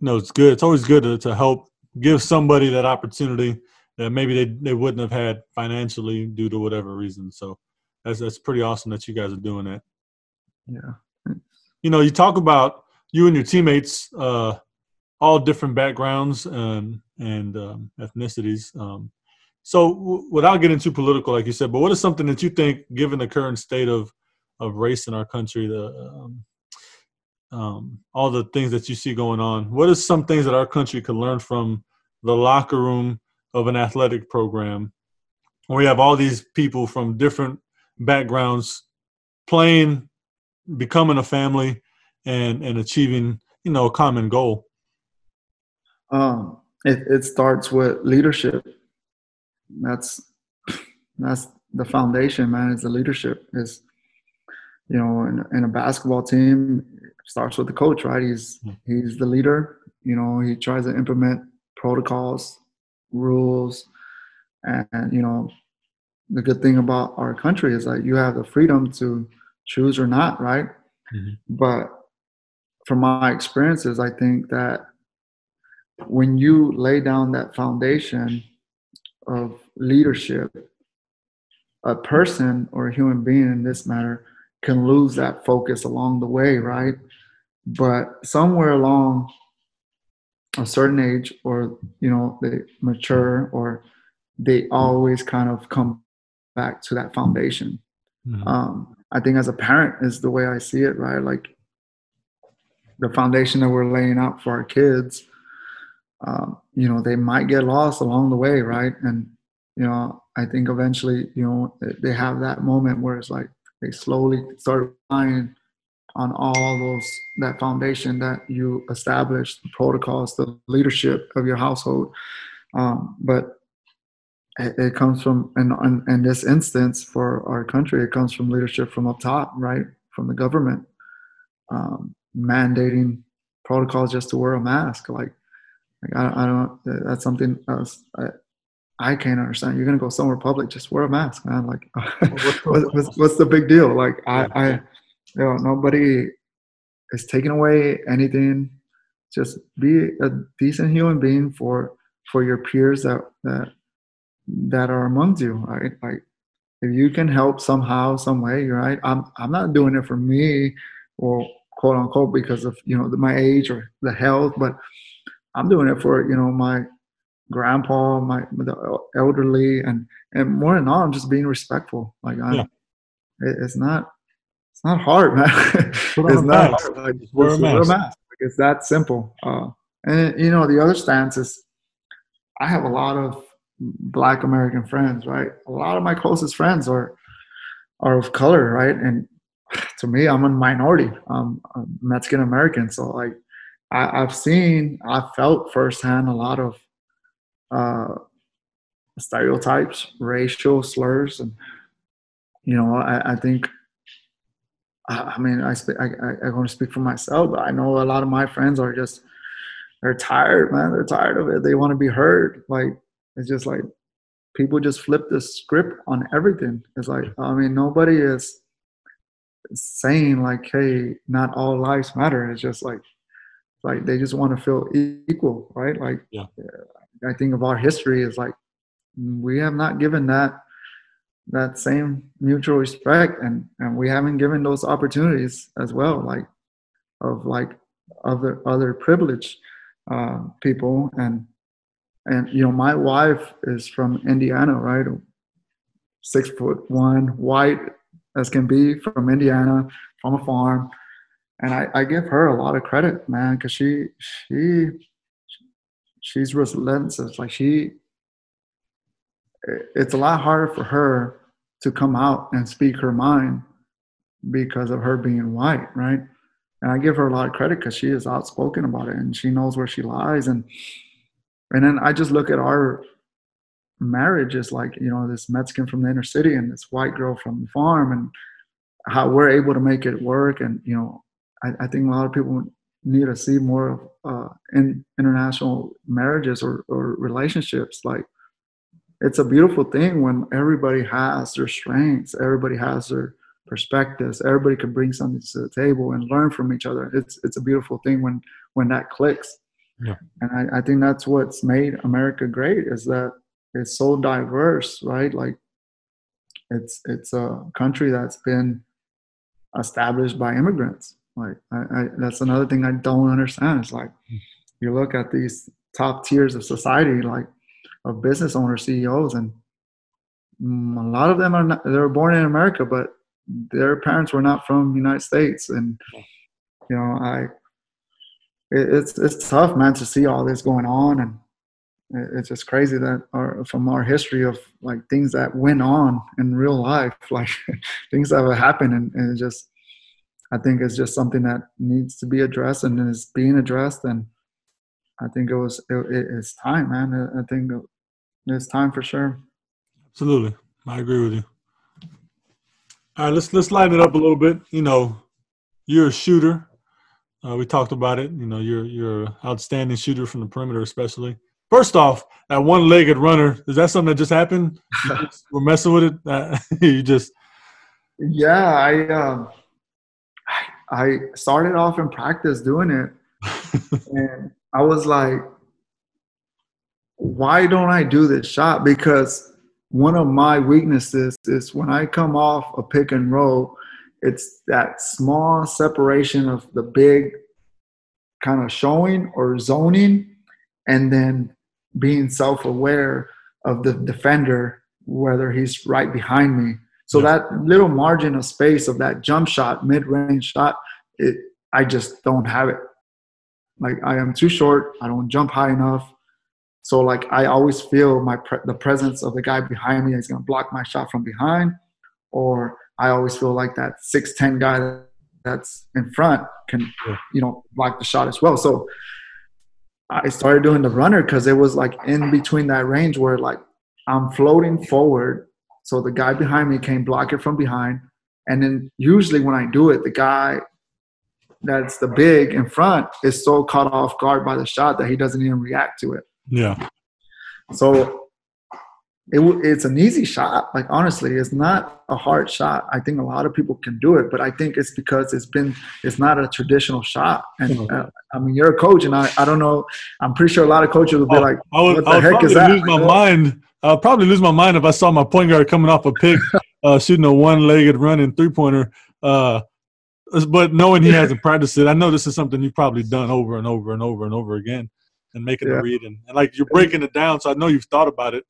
no, it's good. It's always good to, to help give somebody that opportunity that maybe they, they wouldn't have had financially due to whatever reason. So that's that's pretty awesome that you guys are doing that. Yeah. You know, you talk about you and your teammates, uh, all different backgrounds and and um, ethnicities. Um, so, w- without getting too political, like you said, but what is something that you think, given the current state of of race in our country, the um, um, all the things that you see going on, what is some things that our country could learn from the locker room of an athletic program, where we have all these people from different backgrounds playing, becoming a family, and and achieving, you know, a common goal. Um, it, it starts with leadership. That's that's the foundation, man. Is the leadership is you know in, in a basketball team starts with the coach, right? He's he's the leader. You know, he tries to implement protocols, rules, and, and you know the good thing about our country is that you have the freedom to choose or not, right? Mm-hmm. But from my experiences, I think that when you lay down that foundation of leadership, a person or a human being in this matter can lose that focus along the way, right? But somewhere along a certain age, or you know, they mature, or they always kind of come back to that foundation. Mm-hmm. Um, I think as a parent is the way I see it, right? Like the foundation that we're laying out for our kids um, you know, they might get lost along the way, right? And you know, I think eventually, you know, they have that moment where it's like they slowly start relying on all those that foundation that you established, the protocols, the leadership of your household. Um, but it, comes from, in, in, in this instance for our country, it comes from leadership from up top, right? From the government um, mandating protocols just to wear a mask. Like like I, I don't. That's something else. I, I can't understand. You're gonna go somewhere public, just wear a mask, man. Like, what's, what's, what's, the big deal? Like, I, I, you know, nobody is taking away anything. Just be a decent human being for for your peers that that that are amongst you, right? Like, if you can help somehow, some way, right? I'm I'm not doing it for me, or quote unquote because of you know my age or the health, but I'm doing it for you know my grandpa, my the elderly, and and more than all, I'm just being respectful. Like I'm, yeah. it, it's not it's not hard, man. it's not hard. Like, wear a mask. mask. Like, it's that simple. Uh, and you know the other stance is, I have a lot of Black American friends, right? A lot of my closest friends are are of color, right? And to me, I'm a minority. I'm, I'm Mexican American, so like I, have seen, I've felt firsthand a lot of uh, stereotypes, racial slurs, and you know, I, I think. I, mean, I, speak, I, I, I want to speak for myself, but I know a lot of my friends are just they're tired, man. They're tired of it. They want to be heard. Like it's just like people just flip the script on everything. It's like I mean, nobody is saying like, "Hey, not all lives matter." It's just like like they just want to feel equal, right? Like, yeah. I think of our history is like we have not given that that same mutual respect, and and we haven't given those opportunities as well, like of like other other privileged uh, people, and and you know my wife is from Indiana, right? Six foot one, white as can be, from Indiana, from a farm and I, I give her a lot of credit, man, because she she she's relentless. Like she, it's a lot harder for her to come out and speak her mind because of her being white, right? And I give her a lot of credit because she is outspoken about it and she knows where she lies. And and then I just look at our marriage as like you know this Mexican from the inner city and this white girl from the farm, and how we're able to make it work. And you know, I, I think a lot of people need to see more of uh, in international marriages or, or relationships. Like it's a beautiful thing when everybody has their strengths, everybody has their perspectives, everybody can bring something to the table and learn from each other. It's it's a beautiful thing when when that clicks. Yeah. And I, I think that's what's made America great is that it's so diverse, right? Like it's it's a country that's been established by immigrants. Like I, I, that's another thing I don't understand. It's like hmm. you look at these top tiers of society, like of business owners, CEOs, and a lot of them are not, they were born in America, but their parents were not from the United States, and you know I it, it's it's tough, man, to see all this going on, and it's just crazy that our, from our history of like things that went on in real life, like things that have happened, and, and it just I think it's just something that needs to be addressed and is being addressed, and I think it was it, it's time, man. I think it's time for sure. Absolutely, I agree with you. All right, let's let's lighten it up a little bit. You know, you're a shooter. Uh, we talked about it. You know, you're you're an outstanding shooter from the perimeter, especially. First off, that one-legged runner is that something that just happened? Just, we're messing with it. Uh, you just yeah, I um, I started off in practice doing it, and I was like, why don't I do this shot? Because one of my weaknesses is when I come off a pick and roll, it's that small separation of the big kind of showing or zoning and then being self-aware of the defender whether he's right behind me. So yeah. that little margin of space of that jump shot mid-range shot it i just don't have it. Like i am too short. I don't jump high enough. So like i always feel my pre- the presence of the guy behind me is going to block my shot from behind or i always feel like that 6'10 guy that's in front can you know block the shot as well so I started doing the runner because it was like in between that range where like I'm floating forward, so the guy behind me can block it from behind, and then usually when I do it, the guy that's the big in front is so caught off guard by the shot that he doesn't even react to it. Yeah. So it, it's an easy shot. Like honestly, it's not a hard shot. I think a lot of people can do it, but I think it's because it's been it's not a traditional shot. And mm-hmm. uh, I mean, you're a coach, and I, I don't know. I'm pretty sure a lot of coaches would be oh, like, I would, "What the I would heck is that?" Lose my mind. I'll probably lose my mind if I saw my point guard coming off a pick, uh, shooting a one-legged running three-pointer. Uh, but knowing he hasn't practiced it, I know this is something you've probably done over and over and over and over again, and making yeah. a read and, and like you're breaking it down. So I know you've thought about it.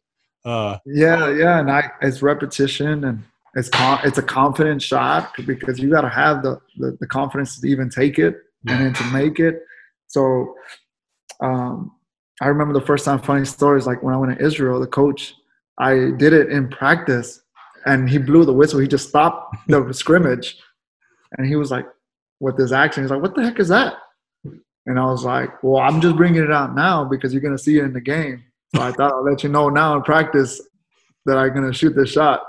Uh, yeah, yeah, and I, it's repetition and it's con- it's a confident shot because you got to have the, the, the confidence to even take it and then to make it. So, um, I remember the first time. Funny stories like when I went to Israel, the coach, I did it in practice, and he blew the whistle. He just stopped the scrimmage, and he was like, "With this action?" He's like, "What the heck is that?" And I was like, "Well, I'm just bringing it out now because you're gonna see it in the game." So I thought I'll let you know now in practice that I'm gonna shoot this shot.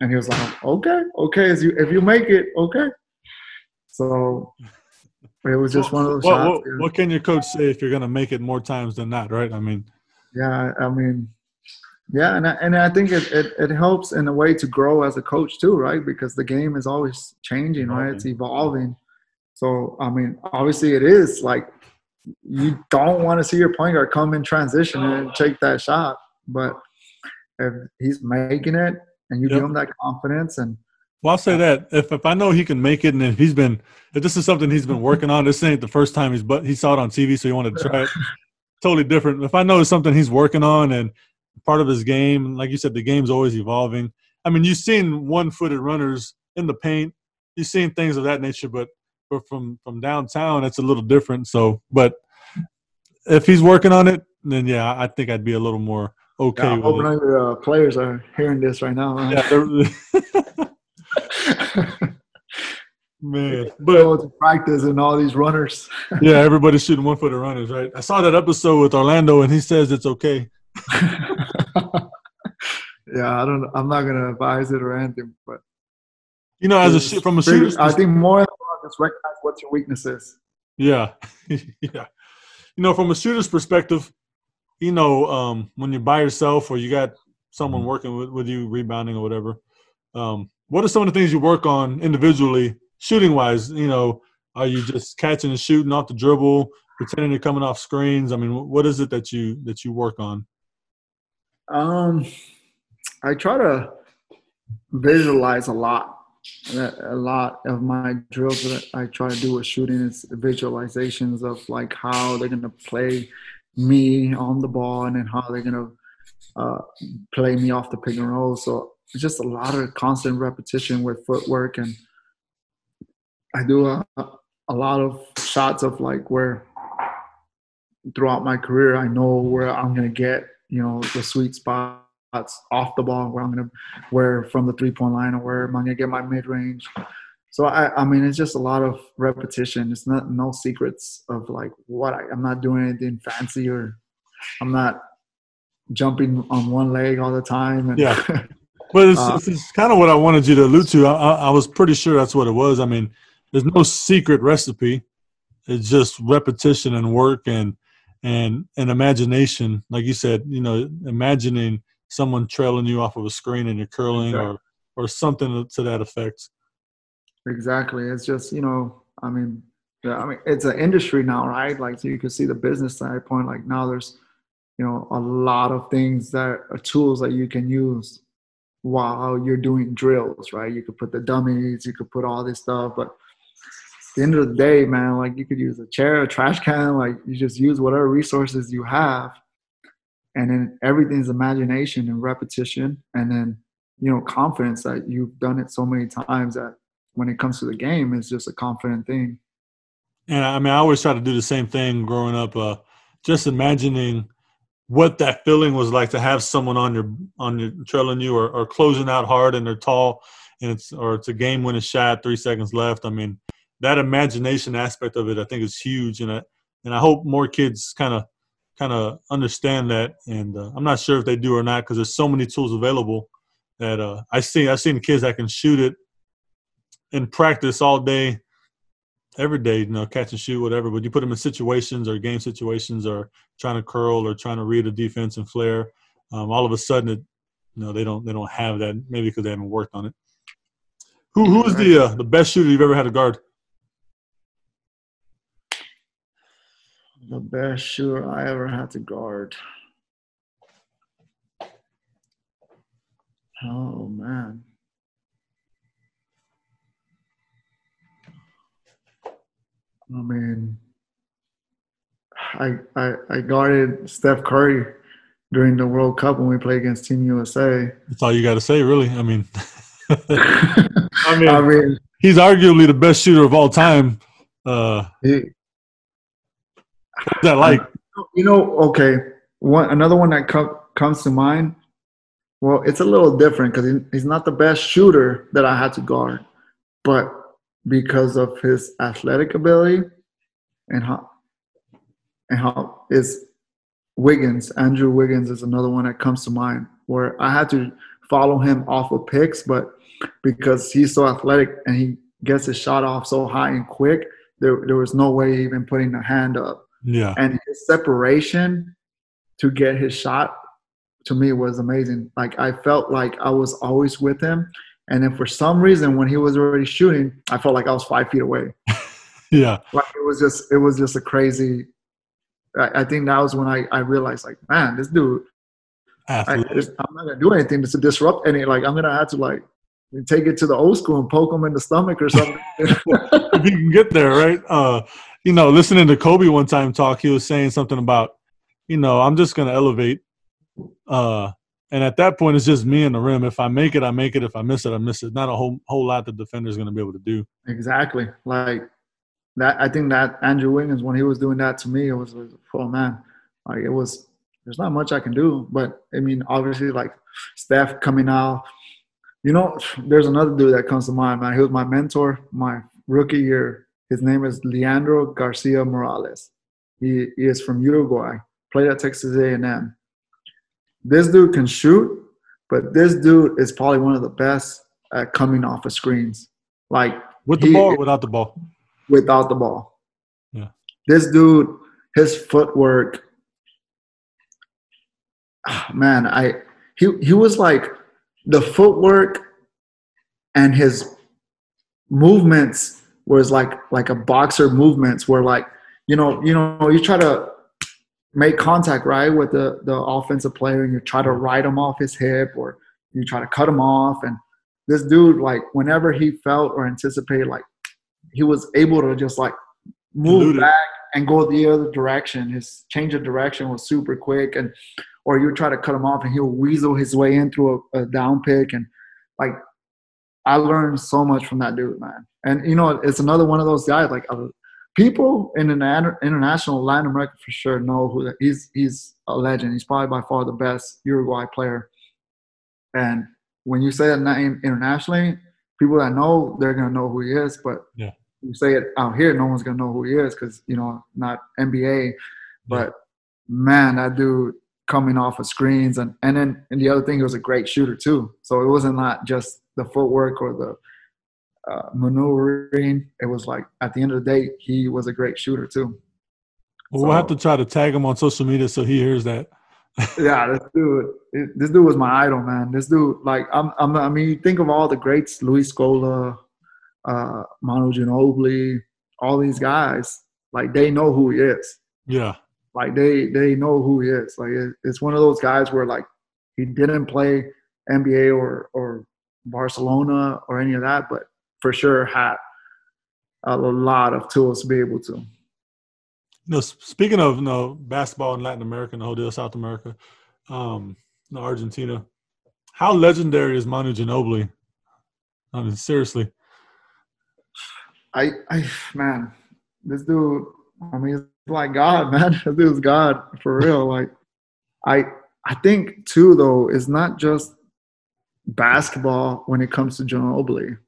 And he was like, okay, okay, if you if you make it, okay. So it was just one of those what, shots. What, what, can your coach say if you're gonna make it more times than that, right? I mean, yeah, I mean, yeah, and I, and I think it, it, it helps in a way to grow as a coach too, right? Because the game is always changing, right? It's evolving. So I mean, obviously, it is like you don't want to see your point guard come in transition and take that shot. But if he's making it and you yep. give him that confidence and well, I'll say that if, if I know he can make it, and if he's been, if this is something he's been working on, this ain't the first time he's, but he saw it on TV, so he wanted to try it. totally different. If I know it's something he's working on and part of his game, like you said, the game's always evolving. I mean, you've seen one-footed runners in the paint, you've seen things of that nature, but but from from downtown, it's a little different. So, but if he's working on it, then yeah, I think I'd be a little more okay. Yeah, I hope none of your uh, players are hearing this right now. Right? Yeah, man. But practice and all these runners. yeah, everybody's shooting one foot footer runners, right? I saw that episode with Orlando, and he says it's okay. yeah, I don't. I'm not gonna advise it or anything, but You know, as a from a shooter's I think more just recognize what your weakness is. Yeah, yeah. You know, from a shooter's perspective, you know, um, when you're by yourself or you got someone working with, with you, rebounding or whatever, um, what are some of the things you work on individually, shooting wise? You know, are you just catching and shooting off the dribble, pretending you're coming off screens? I mean, what is it that you that you work on? Um, I try to visualize a lot. A lot of my drills that I try to do with shooting is visualizations of like how they're gonna play me on the ball and then how they're gonna uh, play me off the pick and roll. So just a lot of constant repetition with footwork and I do a, a lot of shots of like where throughout my career I know where I'm gonna get you know the sweet spots off the ball where I'm gonna where from the three point line or where am I gonna get my mid range. So I I mean it's just a lot of repetition. It's not no secrets of like what I, I'm not doing anything fancy or I'm not jumping on one leg all the time. And, yeah. But it's, uh, it's, kind of what I wanted you to allude to. I, I was pretty sure that's what it was. I mean, there's no secret recipe. It's just repetition and work and and and imagination. Like you said, you know, imagining someone trailing you off of a screen and you're curling exactly. or or something to that effect. Exactly. It's just you know, I mean, yeah, I mean, it's an industry now, right? Like, so you can see the business side point. Like now, there's you know a lot of things that are tools that you can use while you're doing drills, right? You could put the dummies, you could put all this stuff, but the end of the day, man, like you could use a chair, a trash can, like you just use whatever resources you have. And then everything's imagination and repetition. And then, you know, confidence that you've done it so many times that when it comes to the game, it's just a confident thing. And I mean, I always try to do the same thing growing up, uh, just imagining what that feeling was like to have someone on your on your trailing you or, or closing out hard and they're tall and it's or it's a game winning shot, three seconds left. I mean, that imagination aspect of it, I think, is huge, and I and I hope more kids kind of kind of understand that. And uh, I'm not sure if they do or not because there's so many tools available that uh, I see. I've seen kids that can shoot it in practice all day, every day. You know, catch and shoot, whatever. But you put them in situations or game situations or trying to curl or trying to read a defense and flare. Um, all of a sudden, it, you know, they don't they don't have that. Maybe because they haven't worked on it. Who who is the uh, the best shooter you've ever had to guard? The best shooter I ever had to guard. Oh man. I mean, I, I I guarded Steph Curry during the World Cup when we played against Team USA. That's all you got to say, really. I mean, I mean, I mean, he's arguably the best shooter of all time. Uh, he, that like? You know, okay. One another one that co- comes to mind. Well, it's a little different because he, he's not the best shooter that I had to guard, but because of his athletic ability and how and how is Wiggins, Andrew Wiggins is another one that comes to mind where I had to follow him off of picks, but because he's so athletic and he gets his shot off so high and quick, there, there was no way even putting a hand up. Yeah. And his separation to get his shot to me was amazing. Like I felt like I was always with him. And then for some reason when he was already shooting, I felt like I was five feet away. yeah. Like it was just it was just a crazy I, I think that was when I, I realized like, man, this dude I, am not gonna do anything to disrupt any like I'm gonna have to like take it to the old school and poke him in the stomach or something. if you can get there, right? Uh, you know, listening to Kobe one time talk, he was saying something about, you know, I'm just gonna elevate. Uh, and at that point, it's just me and the rim. If I make it, I make it. If I miss it, I miss it. Not a whole whole lot the defender's gonna be able to do. Exactly. Like that. I think that Andrew Wiggins, when he was doing that to me, it was, was oh man, like it was. There's not much I can do, but I mean, obviously, like Steph coming out. You know, there's another dude that comes to mind, man. He was my mentor my rookie year his name is Leandro Garcia Morales. He, he is from Uruguay, played at Texas A&M. This dude can shoot, but this dude is probably one of the best at coming off of screens. Like with the he- ball or without the ball? without the ball. Yeah. This dude, his footwork, man, I he he was like the footwork and his movements was like like a boxer movements where like you know you know you try to make contact right with the the offensive player and you try to ride him off his hip or you try to cut him off. And this dude like whenever he felt or anticipated like he was able to just like move back and go the other direction. His change of direction was super quick and or you try to cut him off and he'll weasel his way in through a, a down pick and like I learned so much from that dude, man. And you know, it's another one of those guys. Like uh, people in the international Latin America for sure know who he's. He's a legend. He's probably by far the best Uruguay player. And when you say that name internationally, people that know they're gonna know who he is. But Yeah. you say it out here, no one's gonna know who he is because you know not NBA. But man, that dude coming off of screens and and then and the other thing he was a great shooter too. So it wasn't not just the footwork or the uh, maneuvering. It was like at the end of the day, he was a great shooter too. Well, we'll have to try to tag him on social media so he hears that. yeah, this dude, it- this dude was my idol, man. This dude, like, I'm, I'm, I mean, you think of all the greats, Luis Scola, uh, Manu Ginobili, all these guys, like they know who he is. Yeah. Like they, they know who he is. Like it, it's one of those guys where like he didn't play NBA or or Barcelona or any of that, but for sure had a lot of tools to be able to. You know, speaking of you know, basketball in Latin America and the whole deal, South America, um, you know, Argentina, how legendary is Manu Ginobili? I mean, seriously. I, I, man, this dude. I mean, it's like God, man. This dude's God for real. Like, I, I think too, though, it's not just basketball when it comes to John Ginobili.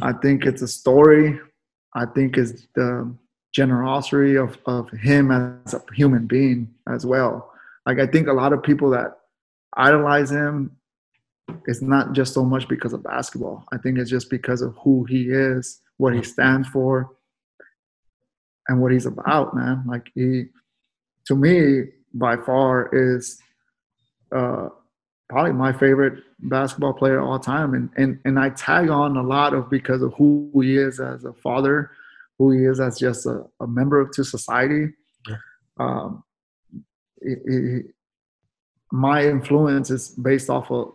I think it's a story. I think it's the generosity of, of him as a human being as well. Like, I think a lot of people that idolize him, it's not just so much because of basketball. I think it's just because of who he is, what he stands for, and what he's about, man. Like he, to me, by far is uh, probably my favorite basketball player of all time, and and and I tag on a lot of because of who he is as a father, who he is as just a, a member of to society. Yeah. Um, it, it, my influence is based off of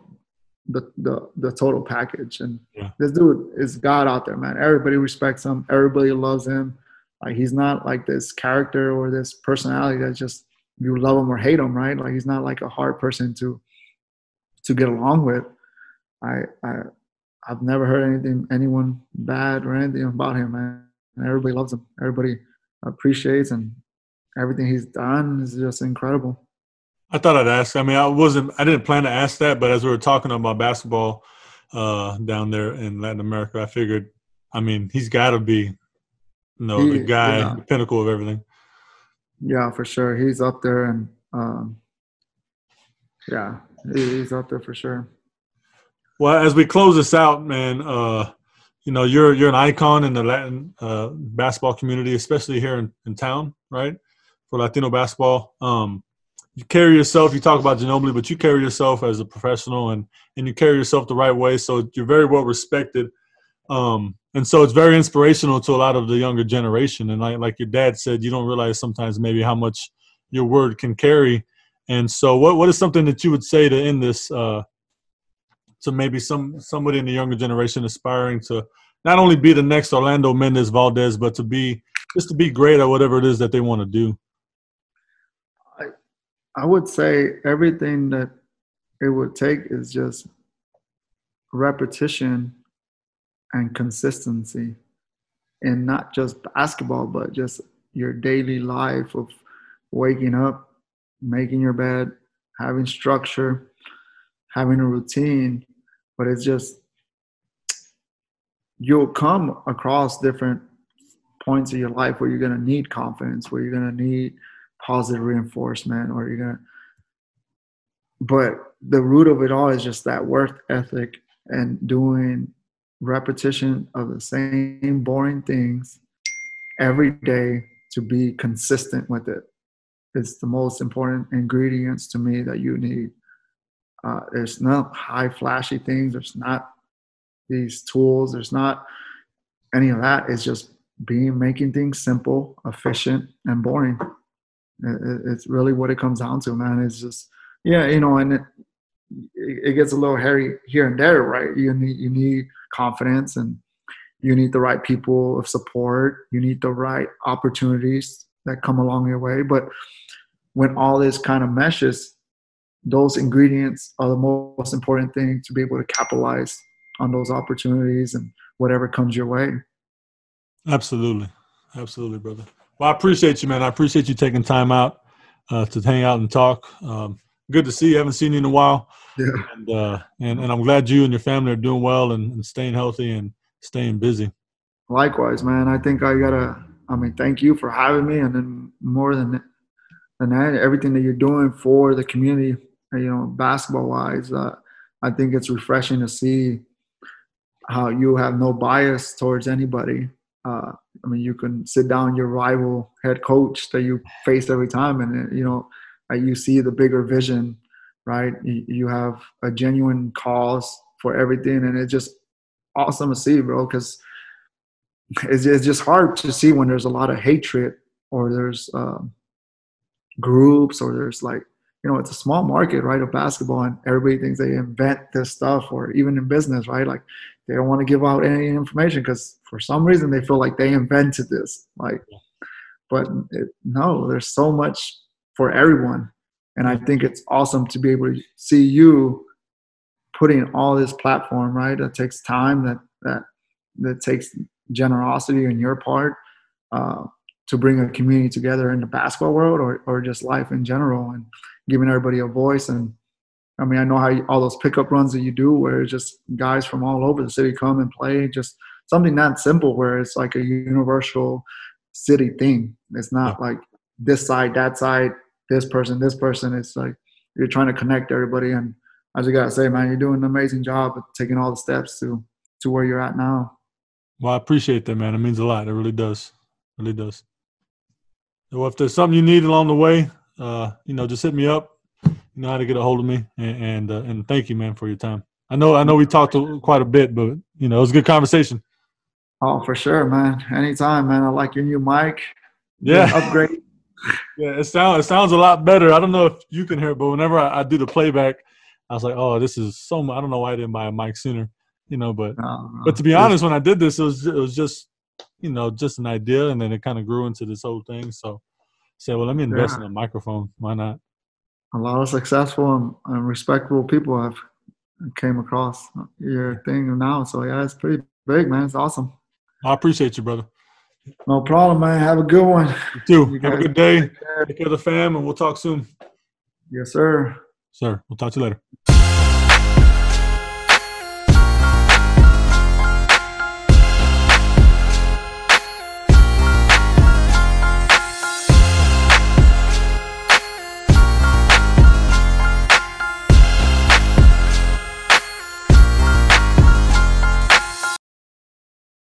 the the, the total package, and Yeah. this dude is God out there, man. Everybody respects him. Everybody loves him. Like he's not like this character or this personality that just you love him or hate him, right? Like he's not like a hard person to to get along with. I I I've never heard anything anyone bad or anything about him, man. And everybody loves him. Everybody appreciates and everything he's done is just incredible. I thought I'd ask. I mean, I wasn't. I didn't plan to ask that, but as we were talking about basketball uh, down there in Latin America, I figured. I mean, he's got to be, you know, the guy, yeah. the pinnacle of everything. Yeah, for sure. He's up there and um yeah, he- he's up there for sure. Well, as we close this out, man, uh, you know, you're you're an icon in the Latin uh, basketball community, especially here in, in town, right? For Latino basketball, um, you carry yourself. You talk about Ginobili, but you carry yourself as a professional, and and you carry yourself the right way. So you're very well respected, um, and so it's very inspirational to a lot of the younger generation. And like like your dad said, you don't realize sometimes maybe how much your word can carry. And so, what what is something that you would say to end this? Uh, to maybe some somebody in the younger generation aspiring to not only be the next Orlando Mendez Valdez, but to be just to be great at whatever it is that they want to do. I would say everything that it would take is just repetition and consistency and not just basketball, but just your daily life of waking up, making your bed, having structure, having a routine. But it's just, you'll come across different points of your life where you're going to need confidence, where you're going to need positive reinforcement, or you're going to, but the root of it all is just that work ethic and doing repetition of the same boring things every day to be consistent with it. It's the most important ingredients to me that you need. Uh, there's not high flashy things. There's not these tools. There's not any of that. It's just being making things simple, efficient, and boring. It, it's really what it comes down to, man. It's just yeah, you know, and it, it gets a little hairy here and there, right? You need you need confidence and you need the right people of support. You need the right opportunities that come along your way. But when all this kind of meshes, those ingredients are the most important thing to be able to capitalize on those opportunities and whatever comes your way. Absolutely. Absolutely, brother. Well, I appreciate you, man. I appreciate you taking time out uh, to hang out and talk. Um, good to see you. I haven't seen you in a while. Yeah. And, uh, and, and I'm glad you and your family are doing well and, and staying healthy and staying busy. Likewise, man. I think I gotta. I mean, thank you for having me, and then more than than that, everything that you're doing for the community. You know, basketball wise, uh, I think it's refreshing to see how you have no bias towards anybody. Uh, I mean, you can sit down your rival head coach that you face every time, and you know, you see the bigger vision, right? You, have a genuine cause for everything, and it's just awesome to see, bro. Because it's, it's just hard to see when there's a lot of hatred or there's um, groups or there's like you know it's a small market right of basketball and everybody thinks they invent this stuff or even in business right? Like they don't want to give out any information because for some reason they feel like they invented this like but it, no there's so much for everyone. And i think it's awesome to be able to see you putting all this platform right that takes time that that that takes generosity on your part uh, to bring a community together in the basketball world or, or just life in general and giving everybody a voice. And i mean i know how you, all those pickup runs that you do where just guys from all over the city come and play just something that simple where it's like a universal city thing. It's not like this side that side this person this person. It's like you're trying to connect everybody. And I just gotta say, man, you're doing an amazing job of taking all the steps to to where you're at now. Well, I appreciate that, man. It means a lot. It really does. It really does. Well, if there's something you need along the way, uh, you know, just hit me up. You know how to get a hold of me, and and, uh, and thank you, man, for your time. I know I know we talked quite a bit, but you know, it was a good conversation. Oh, for sure, man. Anytime, man. I like your new mic. Yeah, upgrade. yeah, it sounds it sounds a lot better. I don't know if you can hear, it, but whenever I, I do the playback, I was like, oh, this is so. Much. I don't know why I didn't buy a mic sooner, you know. But but to uh, be honest, when I did this, it was it was just you know just an idea, and then it kind of grew into this whole thing. So I said, well, let me invest yeah. in a microphone. Why not? A lot of successful and, and respectable people have came across your thing now. So yeah, it's pretty big, man. It's awesome. I appreciate you, brother. No problem, man. Have a good one. You too. You Have a good day. Take care. Take care of the fam, and we'll talk soon. Yes, sir. Sir, we'll talk to you later.